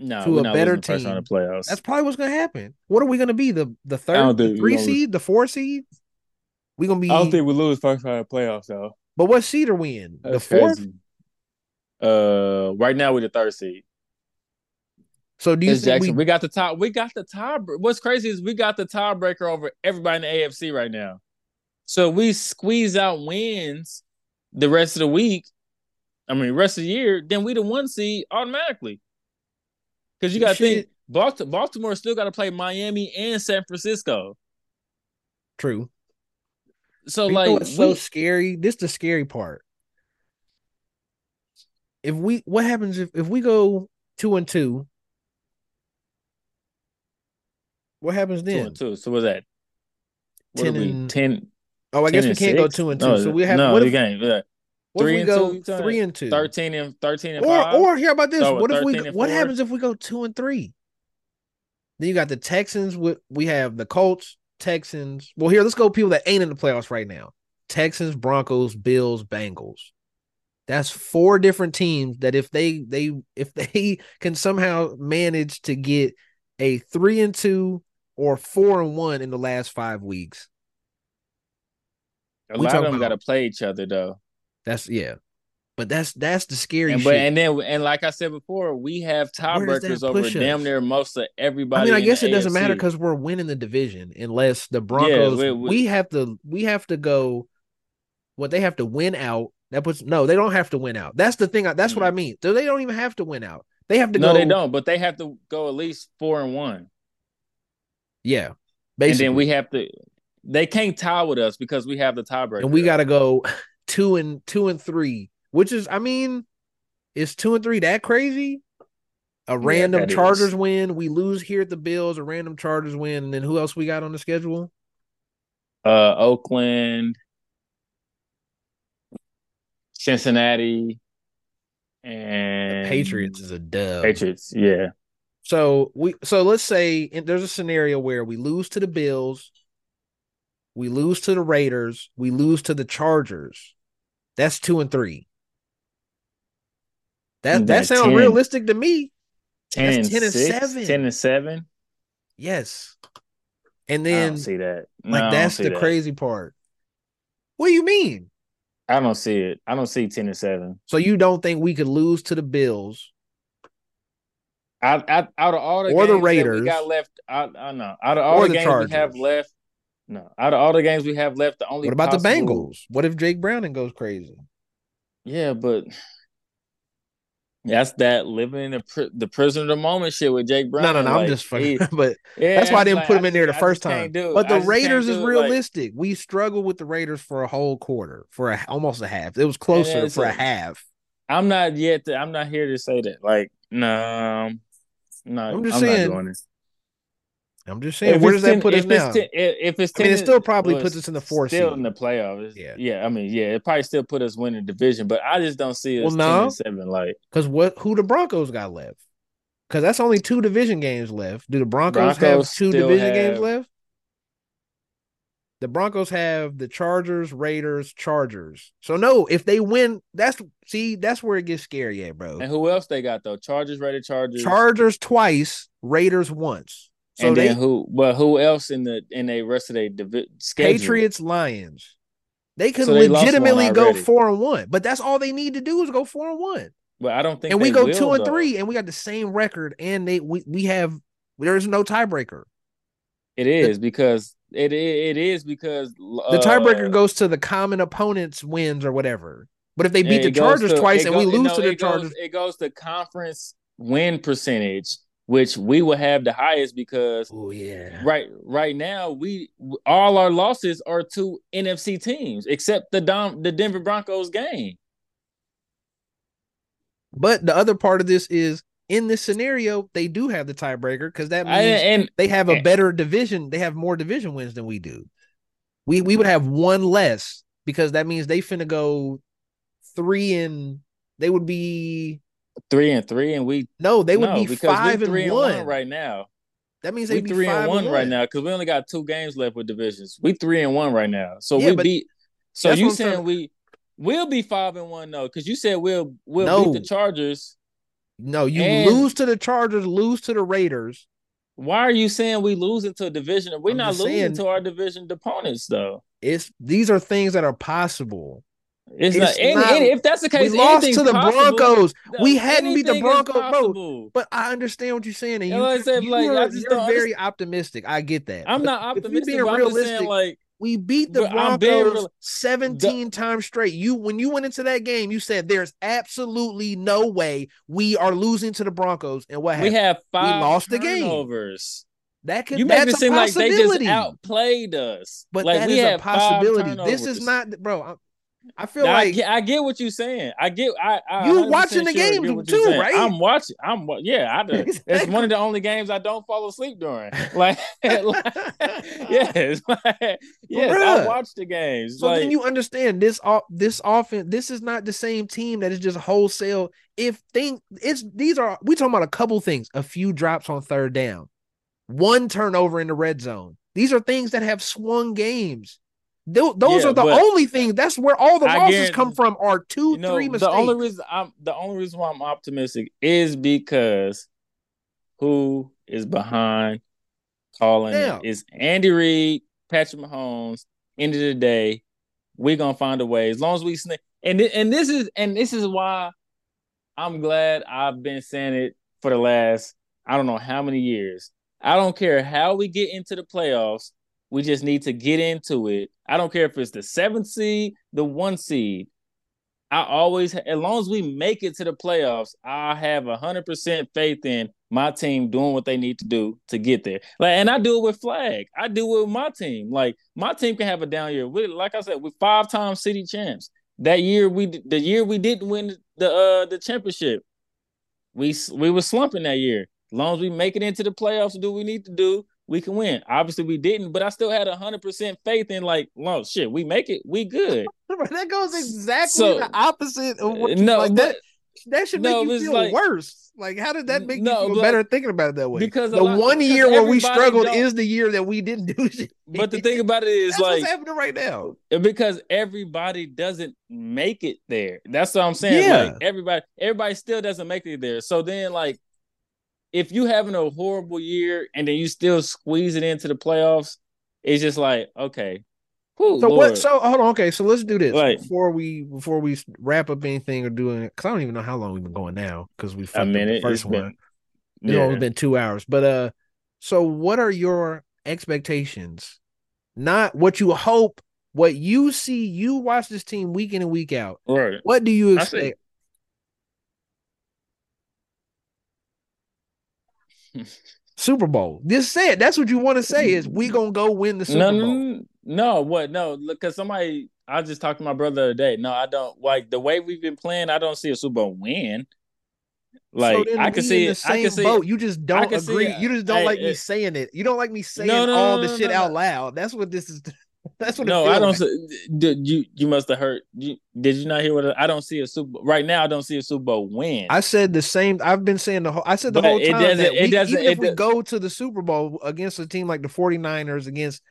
No, To a better losing the first team. playoffs. That's probably what's gonna happen. What are we gonna be? The the third, the three seed, the four seed. We gonna be. I don't think we lose first round of playoffs though. but what seed are we in? the fourth. Uh, right now we're the third seed. So do you It's think Jackson. we? We, got the top. We got the tie. What's crazy is we got the tiebreaker over everybody in the AFC right now. So we squeeze out wins the rest of the week. I mean, rest of the year. Then we the one seed automatically. Because you got to think Baltimore, Baltimore still got to play Miami and San Francisco. True. So You like, what's so scary? This the scary part. If we what happens if, if we go two and two? What happens then? two and two. So what's that? What 10 are we? and- Ten. Oh, I 10 guess we can't go two and two. No, so we have no, what we if, can't. Yeah. what if three we and go two, three and two? Thirteen and thirteen and Or five. or here about this? So, what if we what happens if we go two and three? Then you got the Texans with we have the Colts, Texans. Well, here let's go people that ain't in the playoffs right now. Texans, Broncos, Bills, Bengals. That's four different teams that if they they if they can somehow manage to get a three and two or four and one in the last five weeks, A we lot of talking them got to play each other though. That's yeah. But that's that's the scary And shit. but and then and like I said before, we have tiebreakers over push damn near most of everybody. I mean, I guess it doesn't matter because we're winning the division unless the Broncos. we- we, we- have to. We have to go. What they have to win out. That puts no. They don't have to win out. That's the thing. I- That's what I mean. So they don't even have to win out. They have to no, go. they don't. But they have to go at least four and one, Yeah, basically. and then we have to. They can't tie with us because we have the tiebreaker. and we got to go two and two and three, which is, I mean, is two and three that crazy? A random is. Chargers win, we lose here at the Bills. A random Chargers win, and then who else we got on the schedule? uh, Oakland, Cincinnati, and the Patriots is a dub. Patriots, yeah. So we so let's say there's a scenario where we lose to the Bills, we lose to the Raiders, we lose to the Chargers. That's two and three. That that sounds 10. realistic to me. 10 That's and 10 and six, seven. 10 and 7. Yes. And I then see that. No, like that's the that. crazy part. What do you mean? I don't see it. I don't see 10 and 7. So you don't think we could lose to the Bills? Out, out, out of all the Or the Raiders. we got left, I, I know. Out of all the, the games we have left, no. Out of all the games we have left, the only What about the Bengals? What if Jake Browning goes crazy? Yeah, but that's that living in the pri- the prisoner of the moment shit with Jake Brown. no, no, no. I'm just fucking. but yeah, That's why I didn't like, put him in there the I first time. But the Raiders is it, like- realistic. we struggled with the Raiders for a whole quarter, for a, almost a half. It was closer for a, a- half. I'm not yet. To, I'm not here to say that. Like, no, no. I'm I'm just not saying. I'm just saying, If where does that 10 put us now? 10, if it's 10, I mean, it still probably well, puts us in the fourth Still seed. in the playoffs. Yeah. Yeah. I mean, yeah. It probably still put us winning the division, but I just don't see us Well, no. seven. Like Because what? Who the Broncos got left? Because that's only two division games left. Do the Broncos, have two division games left? The Broncos have the Chargers, Raiders, Chargers. So no, if they win, that's see, that's where it gets scary, at, bro. and who else they got though? Chargers, Raiders, Chargers. Chargers twice, Raiders once. So and they then who? But who else in the in the rest of their divi- schedule? Patriots, Lions. They could So they legitimately go four and one, but that's all they need to do is go four and one, But I don't think. and we go will, two and though. three, and we got the same record, and they we, we have there is no tiebreaker. It is because it it, is because The tiebreaker uh, goes to the common opponent's wins or whatever. But if they beat the Chargers to- twice and we lose no, to the it goes- Chargers, it goes to conference win percentage, which we will have the highest because Oh yeah. right right now we all our losses are to NFC teams except the Dom, the Denver Broncos game. But the other part of this is in this scenario, they do have the tiebreaker because that means I, and they have a eh. better division. They have more division wins than we do. We we would have one less because that means they finna go three and they would be three and three, and we no, they would no, be five and three one. and one right now. That means be three five and one right now because we only got two games left with divisions. We three and one right now, so Yeah, we beat. So you saying trying- we we'll be five and one though? Because you said we'll we'll No. beat the Chargers. No, you And- lose to the Chargers, lose to the Raiders. Why are you saying we losing to a division? We're I'm not losing saying- to our division opponents though. It's these are things that are possible. It's, It's not, not- if that's the case, we lost to the possible. Broncos. We hadn't beat the Broncos, bro. But I understand what you're saying, and You you, know what I'm saying? you Like, I just you're very optimistic. I get that. I'm But not optimistic, being but I'm just realistic, saying like we beat the But I'm being Broncos real- 17 times straight. You when you went into that game, you said there's absolutely no way we are losing to the Broncos. And what we happened? have five lost the game. turnovers. that could You make it seem like they just outplayed us. but like that we is a possibility. This is not, bro. I, I feel Now, I like get, I get what you're saying. I get. I, I You watching the sure I you're too, right? I'm watching. I'm yeah. I do. It's one of the only games I don't fall asleep during. Like, like yes, like, yes. I watch the games. So like, then you understand this off this offense. This is not the same team that is just wholesale. If think it's these are we talking about a couple things, a few drops on third down, one turnover in the red zone. These are things that have swung games. Tho- Those Yeah, are the only things. That's where all the losses come from. Are two, you know, three the only reason I'm the only reason why I'm optimistic is because who is behind calling is Andy Reid, Patrick Mahomes. End of the day, we're gonna find a way as long as we snake. And thi- and this is and this is why I'm glad I've been saying it for the last I don't know how many years. I don't care how we get into the playoffs. We just need to get into it. I don't care if it's the seventh seed, the one seed. I always, as long as we make it to the playoffs, I have hundred percent faith in my team doing what they need to do to get there. Like, and I do it with Flag. I do it with my team. Like, my team can have a down year. We, like I said, we're five time city champs. That year, we the year we didn't win the uh the championship, we we were slumping that year. As long as we make it into the playoffs do we need to do, we can win. Obviously, we didn't, but I still had a hundred percent faith in like, well, shit, we make it, we good. that goes exactly So- the opposite of what uh, you, no, like but that. That should make no, you feel like- worse. Like, how did that make No, you feel better thinking about it that way? because the lot- one because year where we struggled don't- is the year that we didn't do shit. But the thing about it is That's like what's happening right now. because everybody doesn't make it there. That's what I'm saying. Yeah. Like everybody, everybody still doesn't make it there. So then, like, if you having a horrible year and then you still squeeze it into the playoffs, it's just like okay. Whew, So Lord. what? So hold on. Okay, so let's do this Right. before we before we wrap up anything or doing it because I don't even know how long we've been going now because we fucked the It's first been, one. It's yeah. only been two hours, but uh, so what are your expectations? Not what you hope, what you see. You watch this team week in and week out. right. What do you expect? Super Bowl. Just say it. That's what you want to say. Is we gonna go win the Super No, Bowl? no, no, what? No, because somebody. I just talked to my brother the day. No, I don't like the way we've been playing. I don't see a Super Bowl win. Like so I can see it. I can see boat. it. You just don't agree. You just don't Hey, like me saying it. You don't like me saying No, no, all the shit out loud. That's what this is. That's what. No, it I don't. like. see- Did you? You must have heard. You, did you not hear what? I don't see a Super. Right now, I don't see a Super Bowl win. I said the same. I've been saying the whole. I said the But whole it time doesn't- that it doesn't- even if it we go to the Super Bowl against a team like the 49ers, against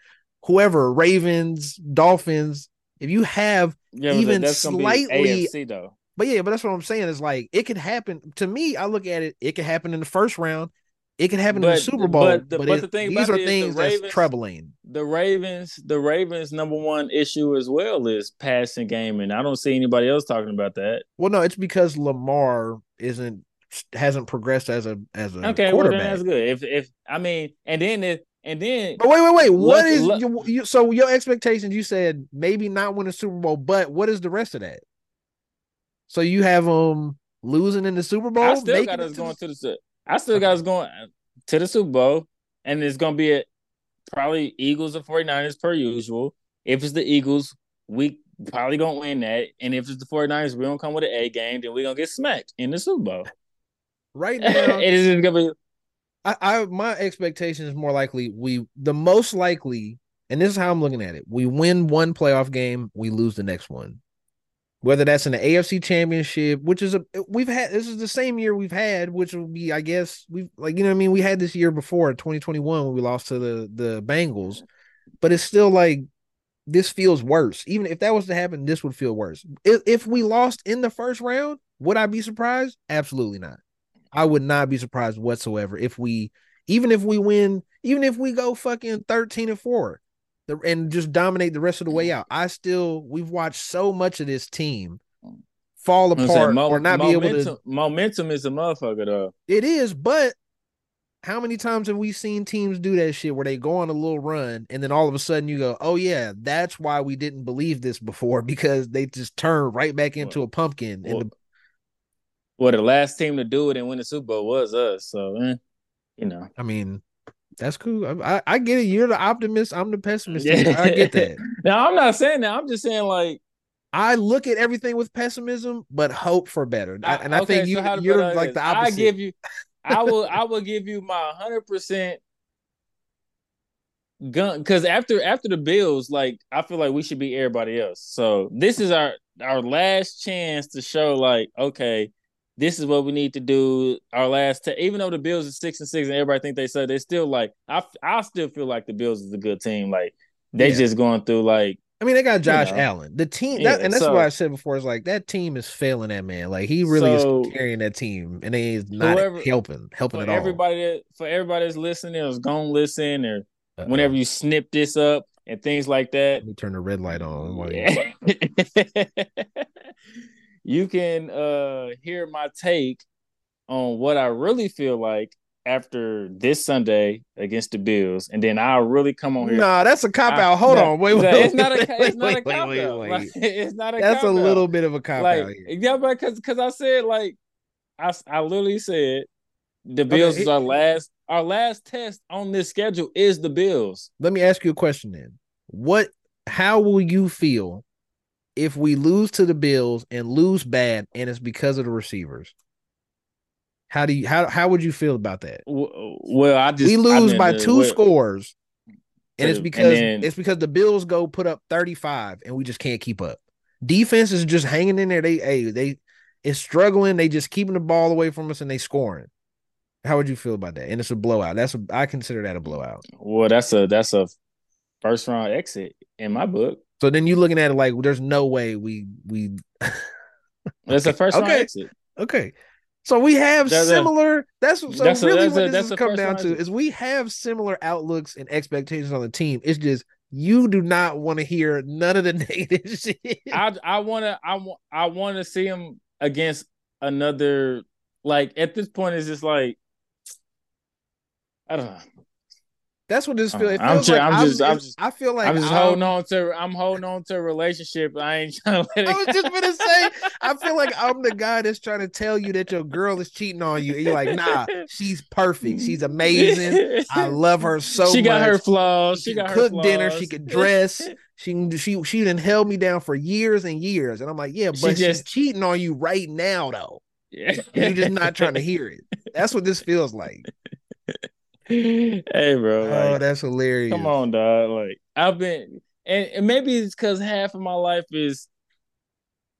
whoever, Ravens, Dolphins, if you have, Yeah, even that's gonna be slightly- AFC though. but yeah, but that's what I'm saying is like it could happen. To me, I look at it. It could happen in the first round. It can happen in the Super Bowl. but But, the- but it- the thing these about are it is the things that's troubling. The Ravens, the Ravens' number one issue as well is passing game, and I don't see anybody else talking about that. Well, no, it's because Lamar isn't hasn't progressed as a as a Okay, well then that's good. If if I mean, and then if and then But wait, wait, wait. What Look- is look- you, you, so your expectations? You said maybe not win the Super Bowl, but what is the rest of that? So you have them losing in the Super Bowl. I still got us to going the- to the. I still got us going to the Super Bowl, and it's gonna be a, probably Eagles or 49ers per usual. If it's the Eagles, we probably gonna win that. And if it's the 49ers, we don't come with an A game, then we're gonna get smacked in the Super Bowl. Right now, it is gonna be I, I my expectation is more likely we the most likely, and this is how I'm looking at it. We win one playoff game, we lose the next one. Whether that's in the AFC championship, which is a we've had this is the same year we've had, which will be, I guess, we've like you know I mean, we had this year before 2021 when we lost to the the Bengals, but it's still like this feels worse. Even if that was to happen, this would feel worse. If, if we lost in the first round, would I be surprised? Absolutely not. I would not be surprised whatsoever if we, even if we win, even if we go fucking 13 and 4 and just dominate the rest of the way out. I still, we've watched so much of this team fall apart mo- or not momentum, be able to. Momentum is a motherfucker, though. It is, but how many times have we seen teams do that shit where they go on a little run and then all of a sudden you go, oh yeah, that's why we didn't believe this before because they just turn right back into a pumpkin. Well, and the, well, the last team to do it and win the Super Bowl was us. So, eh, you know, I mean, that's cool. I, I, I get it. You're the optimist. I'm the pessimist. Yeah. I get that. now, I'm not saying that. I'm just saying like I look at everything with pessimism, but hope for better. I, and I think you, so you're like the opposite. I give you, I will I will give you my hundred percent gun because after after the Bills, like I feel like we should be everybody else. So this is our our last chance to show like, okay, this is what we need to do. Our last, t- even though the Bills are six and six, and everybody think they said they still like. I I still feel like the Bills is a good team. Like they yeah. just going through like I mean, they got Josh you know. Allen. The team, yeah, and that's so, what I said before. Is like that team is failing that man. Like he really so, is carrying that team, and they is not whoever, helping, helping at all. Everybody, that, for everybody that's listening, is gonna listen, or Uh-oh. whenever you snip this up and things like that. Let me turn the red light on. Yeah. you can uh hear my take on what I really feel like after this Sunday against the Bills, and then I'll really come on here. Nah, that's a cop out. Hold on, wait, wait, it's not a, it's not a cop out. Like, it's not a. That's a little bit of a cop like, out. Here. Yeah, but because because I said like, I I literally said the Bills okay, is our last our last test on this schedule is the Bills. Let me ask you a question then. What? How will you feel if we lose to the Bills and lose bad, and it's because of the receivers? How do you how how would you feel about that? Well, I just we lose by two well, scores, and it's because and then, it's because the Bills go put up thirty five, and we just can't keep up. Defense is just hanging in there. They hey they is struggling. They just keeping the ball away from us, and they scoring. How would you feel about that? And it's a blowout. That's a I consider that a blowout. Well, that's a that's a first round exit in my book. So then you looking at it like there's no way we we. That's the first round exit. Okay. So we have that's similar. A, that's so that's really a, what this has come down to is we have similar outlooks and expectations on the team. It's just you do not want to hear none of the negative shit. I I want to I want I want to see him against another. Like at this point, it's just like I don't know. That's what this feels. It feels I'm, just, like I'm, just, I'm just, I feel like I'm just I'm, holding on to. I'm holding on to a relationship. I ain't trying to let it. I was go. just gonna say. I feel like I'm the guy that's trying to tell you that your girl is cheating on you, and you're like, Nah, she's perfect. She's amazing. I love her so. Much. She got much. her flaws. She, she got cook dinner. She could dress. She she she didn't held me down for years and years, and I'm like, yeah, but she just, she's cheating on you right now, though. Yeah. You're just not trying to hear it. That's what this feels like hey, bro. Oh, like, oh, that's hilarious. Come on, dog. Like I've been, and, and maybe it's because half of my life is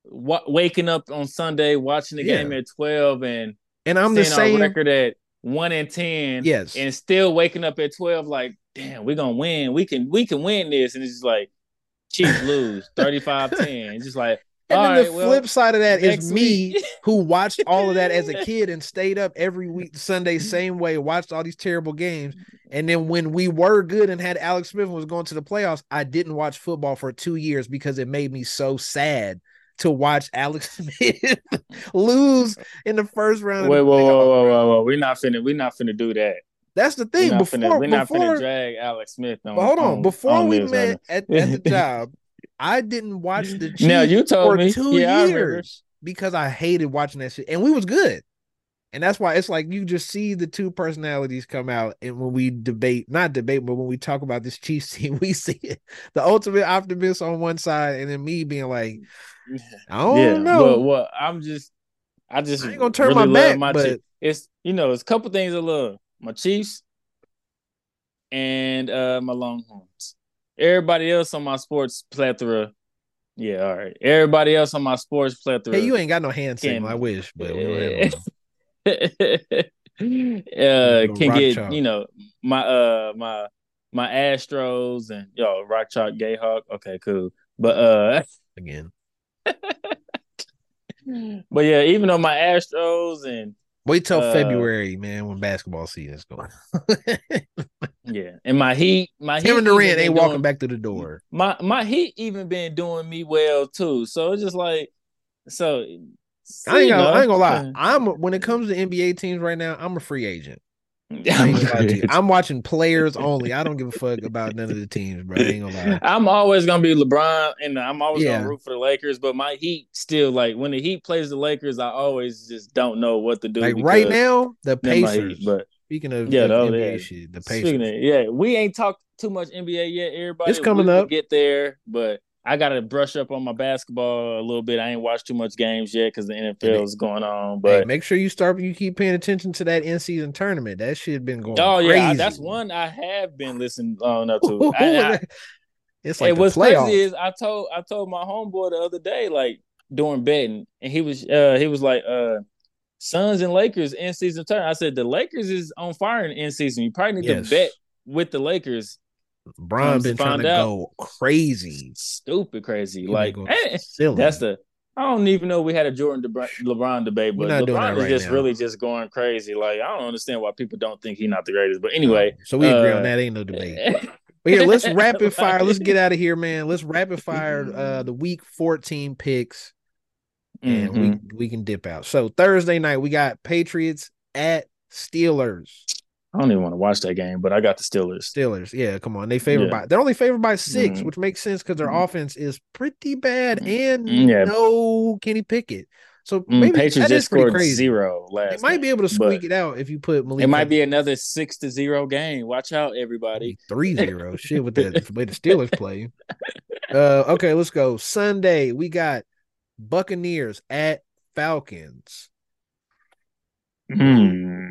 w- waking up on Sunday, watching the yeah. game at twelve, and and I'm the same record at one and ten. Yes, and still waking up at twelve, like, damn, we're gonna win. We can, we can win this, and it's just like. Chiefs lose 35-10. It's just like and then right, the well, flip side of that is me who watched all of that as a kid and stayed up every week Sunday same way, watched all these terrible games. And then when we were good and had Alex Smith and was going to the playoffs, I didn't watch football for two years because it made me so sad to watch Alex Smith lose in the first round. Wait, whoa, whoa, whoa, whoa, whoa! We're not finna, we're not finna do that. That's the thing. We're before, finna, we're not before, finna drag Alex Smith on. But hold on, on before on we met at, at the job, I didn't watch the Chiefs now you told for me. two yeah, years because I hated watching that shit, and we was good. And that's why it's like you just see the two personalities come out, and when we debate, not debate, but when we talk about this Chiefs team, we see it. The ultimate optimist on one side, and then me being like, I don't yeah, know. Well, well, I'm just, I just I ain't gonna turn really my back, my but- It's you know, it's a couple things I love: my Chiefs and uh my Longhorns. Everybody else on my sports plethora, yeah, all right. Everybody else on my sports plethora. Hey, you ain't got no hand signal. Can- I wish, but we don't have one. uh, can get chalk. you know my uh my my Astros and yo Rock Chalk Jayhawk. Okay, cool. But uh, again. but yeah, even though my Astros and Wait till Uh, February, man, when basketball season's going. yeah, and my Heat, my Kevin Heat Durant even ain't been walking doing- back through the door. My my Heat even been doing me well too. So it's just like so. I ain't gonna, I ain't gonna lie. I'm when it comes to NBA teams right now, I'm a free agent. I'm, gonna lie to you. I'm watching players only. I don't give a fuck about none of the teams, bro. I ain't gonna lie. I'm always gonna be LeBron, and I'm always Yeah. gonna root for the Lakers. But my Heat still like when the Heat plays the Lakers, I always just don't know what to do. Like right now, the Pacers. Heat, but Speaking of, Yeah, of oh, no, NBA yeah. shit, the Pacers. of, yeah, we ain't talked too much NBA yet. Everybody, It's coming up. Get there, but I gotta brush up on my basketball a little bit. I ain't watched too much games yet because the NFL is going on. Hey, But make sure you start. You keep paying attention to that in season tournament. That shit been going. oh yeah, that's one I have been listening on up to. I- I- it's like the what's playoffs. crazy is I told I told my homeboy the other day, like during betting, and he was uh he was like uh Suns and Lakers in season turn. I said the Lakers is on fire in in season. You probably need Yes. to bet with the Lakers. Comes been trying to out. go crazy. Stupid crazy. He Like silly. that's the I don't even know we had a Jordan DeBra- LeBron debate, but LeBron is right just now. really just going crazy. Like I don't understand why people don't think he's not the greatest. But anyway, so we agree uh, on that. Ain't no debate. But here, let's rapid fire. Let's get out of here, man. Let's rapid fire uh the week 14 picks and Mhm. we we can dip out. So Thursday night we got Patriots at Steelers. I don't even want to watch that game, but I got the Steelers. Steelers, yeah, come on. They favored Yeah. by they're only favored by 6 Mhm. which makes sense because their Mhm. offense is pretty bad and Mm, yeah. no Kenny Pickett. So Mm, maybe Patriots that is just scored crazy. zero They last. might game, be able to squeak it out if you put Malik. It might be another six to zero game. Watch out, everybody. three zero. Shit with that the way the Steelers play. Uh okay, let's go. Sunday, we got Buccaneers at Falcons. Hmm.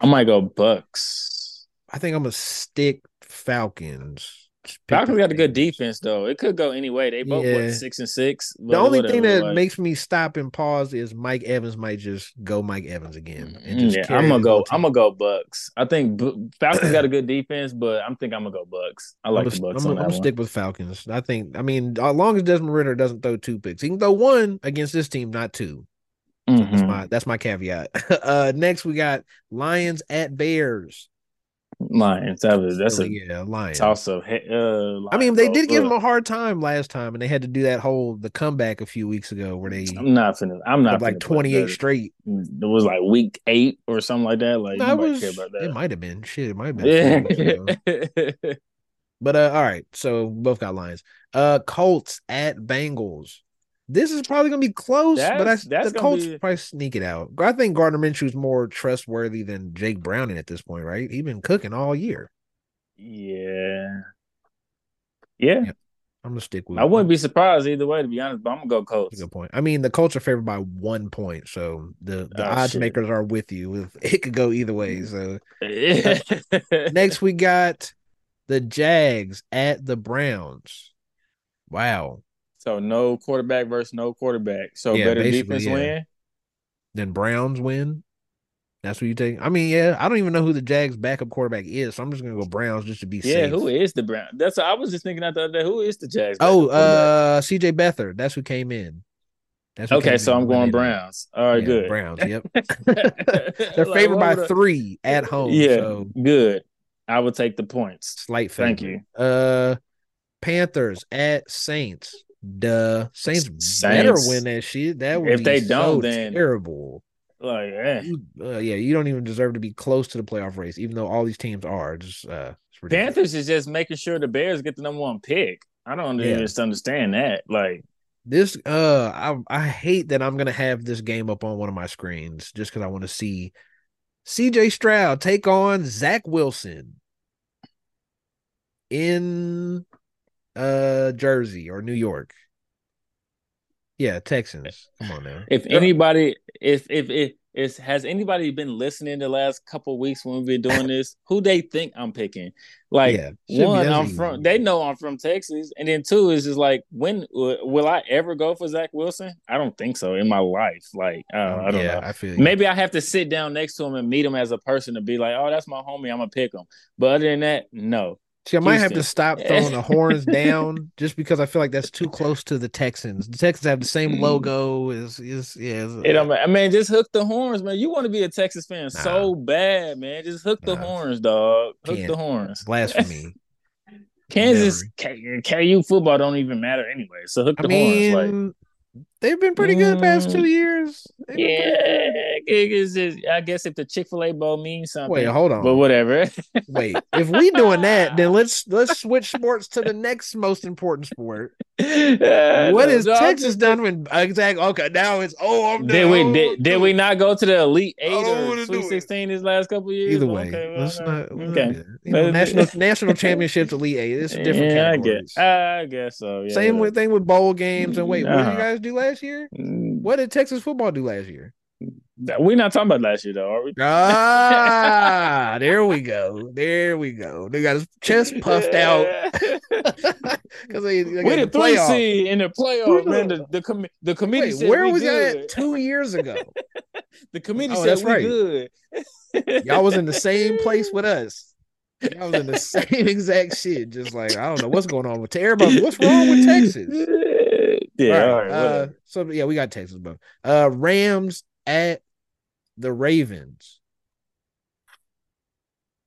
I might go Bucks. I think I'm gonna stick Falcons. Falcons got a good defense though. It could go any way. They both Yeah. what six and six. The only thing that like- makes me stop and pause is Mike Evans might just go Mike Evans again. Mm, yeah, I'm gonna go. I'm gonna go Bucks. I think Falcons got a good defense, but I'm think I'm gonna go Bucks. I like I'm the Bucks I'm on gonna- I'm one. stick with Falcons. I think. I mean, as long as Desmond Ridder doesn't throw two picks, he can throw one against this team, not two. That's Mhm. my that's my caveat. uh next we got Lions at Bears. Lions. That was that's a yeah, Lions. He- Uh, I mean, they did give him up. a hard time last time, and they had to do that whole the comeback a few weeks ago where they I'm not finna. I'm not like 28 straight. It was like week eight or something like that. Like No, was. care about It might have been shit. It might have been. four weeks ago. Yeah. But uh, all right. So both got Lions. Uh, Colts at Bengals. This is probably gonna be close, but I, That's- that's the Colts be- probably sneak it out. I think Gardner Minshew's more trustworthy than Jake Browning at this point, right? He's been cooking all year. yeah. Yeah. Yeah. I'm gonna stick with. I wouldn't be surprised either way, to be honest. But I'm gonna go That's Colts. good point. I mean, the Colts are favored by one point, so the the Oh, odds shit. makers are with you. If it could go either way. Mm. So next we got the Jags at the Browns. Wow. So no quarterback versus no quarterback. So Yeah, better defense yeah. win. Then Browns win. That's what you take. I mean, yeah, I don't even know who the Jags backup quarterback is, so I'm just gonna go Browns just to be Yeah, safe. Yeah, who is the Brown? That's I was just thinking out the other day. Who is the Jags? Oh, uh, CJ Beathard. That's who came in. That's okay, came so I'm going. Browns. All right, Yeah, good. Browns. Yep. They're They're favored by three at home. Yeah, So good. I would take the points. slight favor. Thank you. Uh, Panthers at Saints. Duh, Saints, better Saints. win that shit. That would If be they so don't, then- terrible. Like, eh. You- uh, yeah, you don't even deserve to be close to the playoff race, even though all these teams are. Just uh. Panthers is just making sure the Bears get the number one pick. I don't Yeah. just understand that. Like, This uh I I hate that I'm gonna have this game up on one of my screens just because I want to see CJ Stroud take on Zach Wilson in uh Jersey or New York. Yeah, Texans. Come on now. If anybody, if if if is has anybody been listening the last couple weeks when we've been doing this? Who they think I'm picking? Like yeah, one, I'm from. They know I'm from Texas, and then two is just like when will I ever go for Zach Wilson? I don't think so in my life. Like uh, I don't yeah, know. I feel you. maybe I have to sit down next to him and meet him as a person to be like, oh, that's my homie. I'm gonna pick him. But other than that, no. See, I might have to stop throwing the horns down just because I feel like that's too close to the Texans. The Texans have the same mm. logo. Is is yeah. It, I mean, just hook the horns, man. You want to be a Texas fan nah. so bad, man. Just hook nah. the horns, dog. Hook Can't. the horns. Blasphemy. Kansas K- KU football don't even matter anyway. So hook the I mean, horns. Like They've been pretty good the past two mm. years. yeah, just, I guess if the Chick Fil A bowl means something. Wait, hold on. But whatever. Wait, if we doing that, then let's let's switch sports to the next most important sport. What is no, Texas done when exactly? Okay, now it's oh I'm did we did, did we not go to the Elite Eight or Sweet Sixteen this last couple years? Either way, okay, well, let's not. Okay, you know, national national championships, Elite Eight. It's different. Yeah, categories. I guess. I guess so. Yeah, Same with thing with bowl games. And wait, what did you guys do last year? Mm. What did Texas football do last year? We're not talking about last year though, are we? Ah, there we go. There we go. They got his chest puffed out because they, they we the three seed in the playoff. Man, the the, com- the committee Wait, where was good. that two years ago? the committee oh, said we right. good. Y'all was in the same place with us. Y'all was in the same exact shit. Just like I don't know what's going on with everybody. What's wrong with Texas? Yeah. All right. Uh, so yeah, we got Texas, but uh, Rams at the Ravens.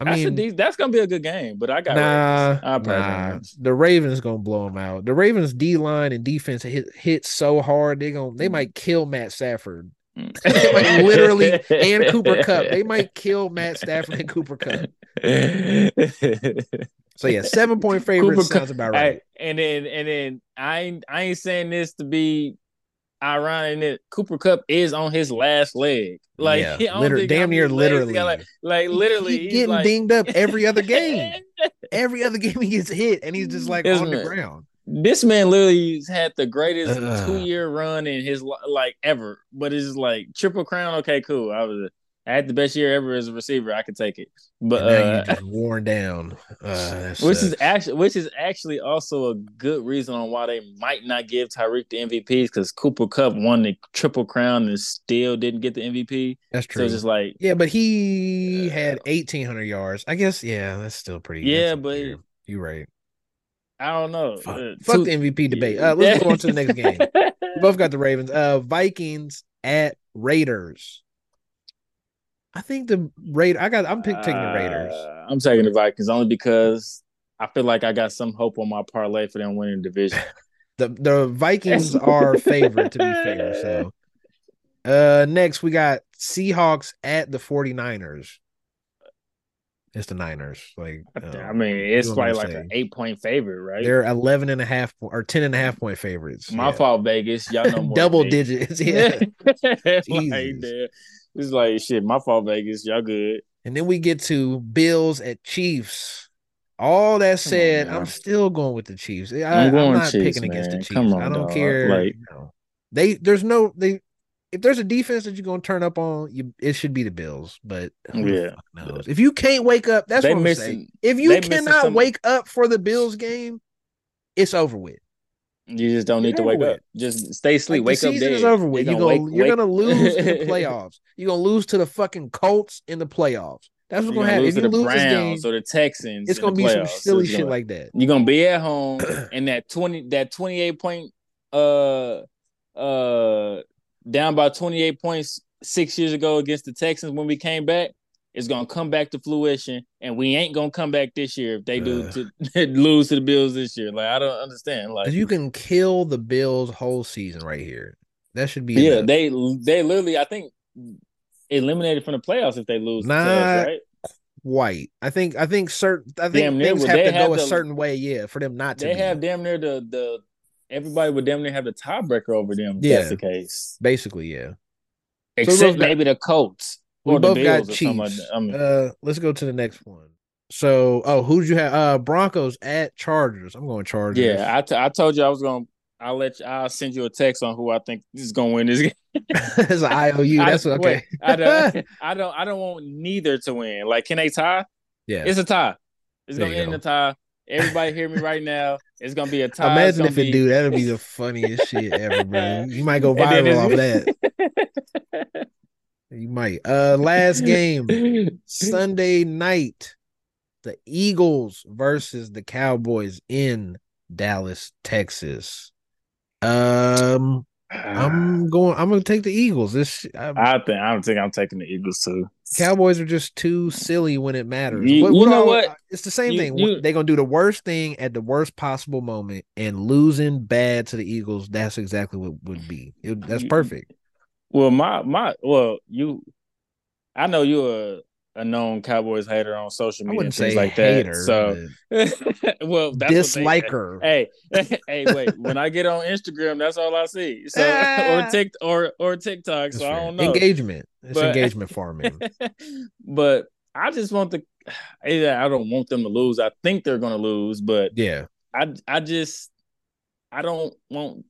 I that's mean, de- that's gonna be a good game, but I got nah, Ravens. nah. The Ravens gonna blow them out. The Ravens D line and defense hit hit so hard they gonna they might kill Matt Stafford. Mm. they might literally and Cooper Kupp. They might kill Matt Stafford and Cooper Kupp. so yeah, seven point favorite Cooper sounds about right. and then and then I I ain't saying this to be ironic that Cooper Kupp is on his last leg. Like yeah, literally, damn near literally. Like, like literally he, getting like... dinged up every other game. every other game he gets hit and he's just like Isn't on the ground. This man literally had the greatest uh, two year run in his like ever, but it's like triple crown. Okay, cool. I was I had the best year ever as a receiver. I could take it, but uh, worn down. Uh, which is actually which is actually also a good reason on why they might not give Tyreek the MVP because Cooper Kupp won the triple crown and still didn't get the MVP. That's true. So just like yeah, but he uh, had eighteen hundred yards. I guess yeah, that's still pretty. Yeah, but you're right. I don't know. Fuck, uh, Fuck the MVP debate. Uh, let's go on to the next game. We both got the Ravens. Uh, Vikings at Raiders. I think the Raid. I got. I'm taking the Raiders. Uh, I'm taking the Vikings only because I feel like I got some hope on my parlay for them winning the division. the The Vikings are favorite to be fair. So, uh, next we got Seahawks at the 49ers. It's the Niners. Like, um, I mean, it's probably like an eight point favorite, right? They're 11 and a half or 10 and a half point favorites. My yeah. fault, Vegas. Y'all know more. Double digits. Yeah. like, it's like shit. My fault, Vegas. Y'all good. And then we get to Bills at Chiefs. All that said, on, I'm still going with the Chiefs. I, am not Chiefs, picking man. against the Chiefs. On, I don't dog. care. Like, you know, they there's no they if there's a defense that you're gonna turn up on, you it should be the Bills. But yeah, knows? if you can't wake up, that's they what I'm missing, saying. If you cannot wake up for the Bills game, it's over with. You just don't need to wake up. Just stay asleep. Like wake up. Season is over with. You're gonna, you're wake. gonna lose in the playoffs. You're gonna lose to the fucking Colts in the playoffs. That's what's gonna, gonna happen. If you lose Browns this game, or the Texans, it's gonna be some silly so shit like that. You're gonna be at home and that twenty that twenty eight point uh uh down by twenty eight points six years ago against the Texans when we came back is gonna come back to fruition, and we ain't gonna come back this year if they do uh, to lose to the Bills this year. Like I don't understand. Like you can kill the Bills whole season right here. That should be yeah. Enough. They they literally I think eliminated from the playoffs if they lose. Not us, right? White. I think I think certain I think damn things near, have to have go the, a certain way. Yeah, for them not to. They have damn near the the everybody would damn near have the tiebreaker over them. If Yeah. that's the case. Basically, yeah. Except got- maybe the Colts We both Bills got or something like Chiefs. I mean, uh, let's go to the next one. So, oh, who'd you have? Uh, Broncos at Chargers. I'm going Chargers. yeah, I, t- I told you I was gonna. I'll let you, I'll send you a text on who I think is gonna win this game. it's an IOU. I- That's okay. wait, I don't, I don't, I don't want neither to win. Like, can they tie? yeah. It's a tie. It's There gonna end go. a tie. Everybody hear me right now. It's gonna be a tie. Imagine gonna if it do. That'll be the funniest shit ever, bro. You might go viral off that. You might. Uh, last game Sunday night, the Eagles versus the Cowboys in Dallas, Texas. Um, I'm going. I'm to take the Eagles. This I, I think I don't think I'm taking the Eagles too. Cowboys are just too silly when it matters. You- you know all- what? It's the same You- thing. They're gonna do the worst thing at the worst possible moment, and losing bad to the Eagles. That's exactly what would be. It- that's perfect. Well, my my well, you, I know you're a, a known Cowboys hater on social media and wouldn't things say like hater, that. So, well, that's disliker. Hey, hey, wait! When I get on Instagram, that's all I see. So, Ah. or Tik or or TikTok. That's So I don't know. Engagement. It's But- engagement farming. but I just want the. I don't want them to lose. I think they're going to lose, but Yeah. I I just I don't want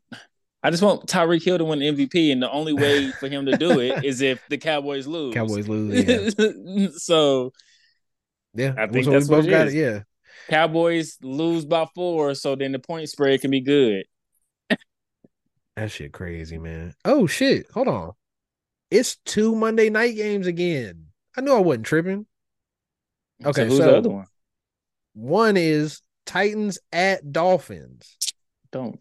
I just want Tyreek Hill to win MVP, and the only way for him to do it is if the Cowboys lose. Cowboys lose. Yeah. so Yeah. I think so that's we what both it got it. Yeah. Cowboys lose by four, so then the point spread can be good. That shit crazy, man. Oh shit. Hold on. It's two Monday night games again. I knew I wasn't tripping. Okay, so who's so- the other one? One is Titans at Dolphins. Don't.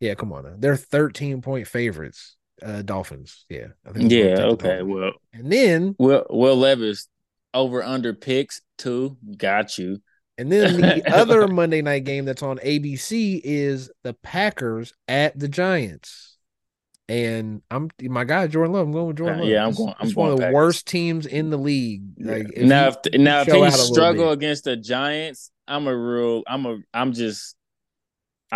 Yeah, come on now. They're 13 point favorites. Uh Dolphins. Yeah. I think Yeah. Okay. Well, And then Will Will Levis over under picks two. Got you. and then the other Monday night game that's on ABC is the Packers at the Giants. And I'm my guy Jordan Love. I'm going with Jordan Uh, Love. yeah, I'm going- I'm It's going one of the Packers. worst teams in the league. Like if now, you- if now if he out a little struggle against the Giants, I'm a real. I'm a. I'm just.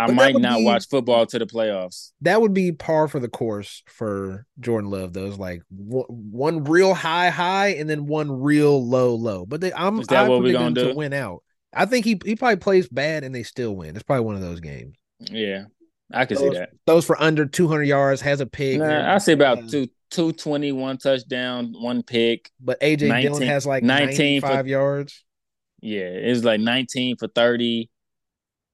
I But might not be- watch football to the playoffs. that would be par for the course for Jordan Love. Those like one, one real high high and then one real low low. But they, I'm Is that I what we gonna them to win out. I think he he probably plays bad and they still win. It's probably one of those games. Yeah, I can see that. those for under 200 yards has a pick. Nah, I see about Uh, two two twenty, one touchdown, one pick. But AJ 19 Dillon has like 19 for- 95 yards. Yeah, it was like 19 for 30, Sounds about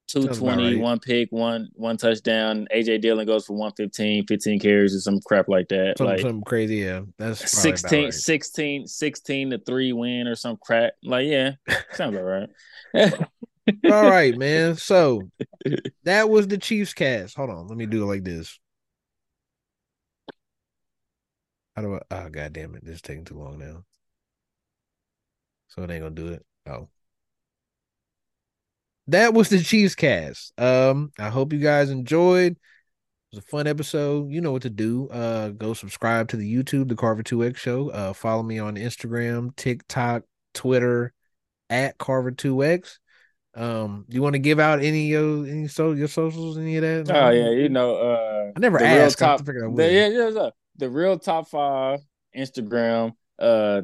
220, one pick, one one touchdown. AJ Dillon goes for 115, 15 carries or some crap like that. Something, like something crazy. Yeah, that's probably 16, right. 16, 16 to 3 win or some crap. Like, yeah, sounds about right. All right, man. So that was the Chiefs cast. Hold on, let me do it like this. How do I? Oh god damn it! This is taking too long now. So it ain't gonna do it. Oh. That was the Chiefs cast. Um, I hope you guys enjoyed. It was a fun episode. You know what to do. Uh, go subscribe to the YouTube, the Carver 2X show. Uh, follow me on Instagram, TikTok, Twitter, at Carver 2X. Um, you want to give out any of your any so your socials, any of that? oh, yeah, you know, uh, I never the real asked. I top, out the, yeah, yeah, yeah, the real top five Instagram. Uh,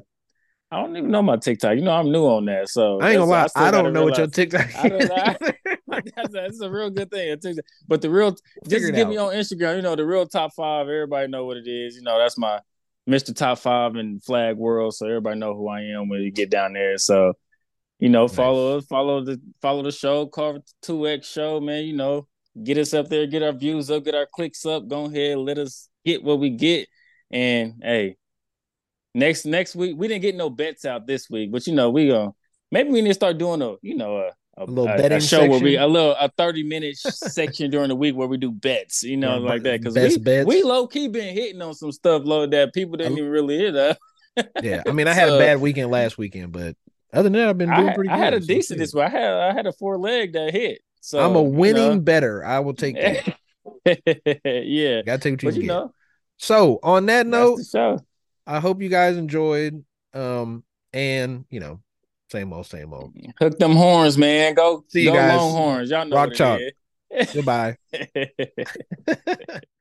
I don't even know my TikTok. You know, I'm new on that, so I ain't gonna lie. still I, don't know what your TikTok I don't is. know. that's, that's a real good thing. But the real, just give me on Instagram. You know, the real top five. Everybody know what it is. You know, that's my Mr. Top Five in Flag World, so everybody know who I am when you get down there. So, you know, follow us, follow the follow the show, Carver Two X Show, man. You know, get us up there, get our views up, get our clicks up. Go ahead, let us get what we get. And hey, next next week we didn't get no bets out this week, but you know we gonna maybe we need to start doing a you know a. A, little a- a betting show where we a little a 30 minute section during the week where we do bets, you know, Yeah, like that. Cause we, bets. we low key been hitting on some stuff low that people didn't Um, even really hit that. yeah, I mean, I had a bad weekend last weekend, but other than that, I've been doing I, pretty I good. I had a so decent this week. I had I had a four leg that hit. So I'm a you winning better. I will take that. yeah. Gotta take what you But you get. know, So on that that's note, the show. I hope you guys enjoyed. Um, and you know, same old, same old. Hook them horns, man. Go See you go guys. Longhorns. Y'all know Rock chalk. Goodbye.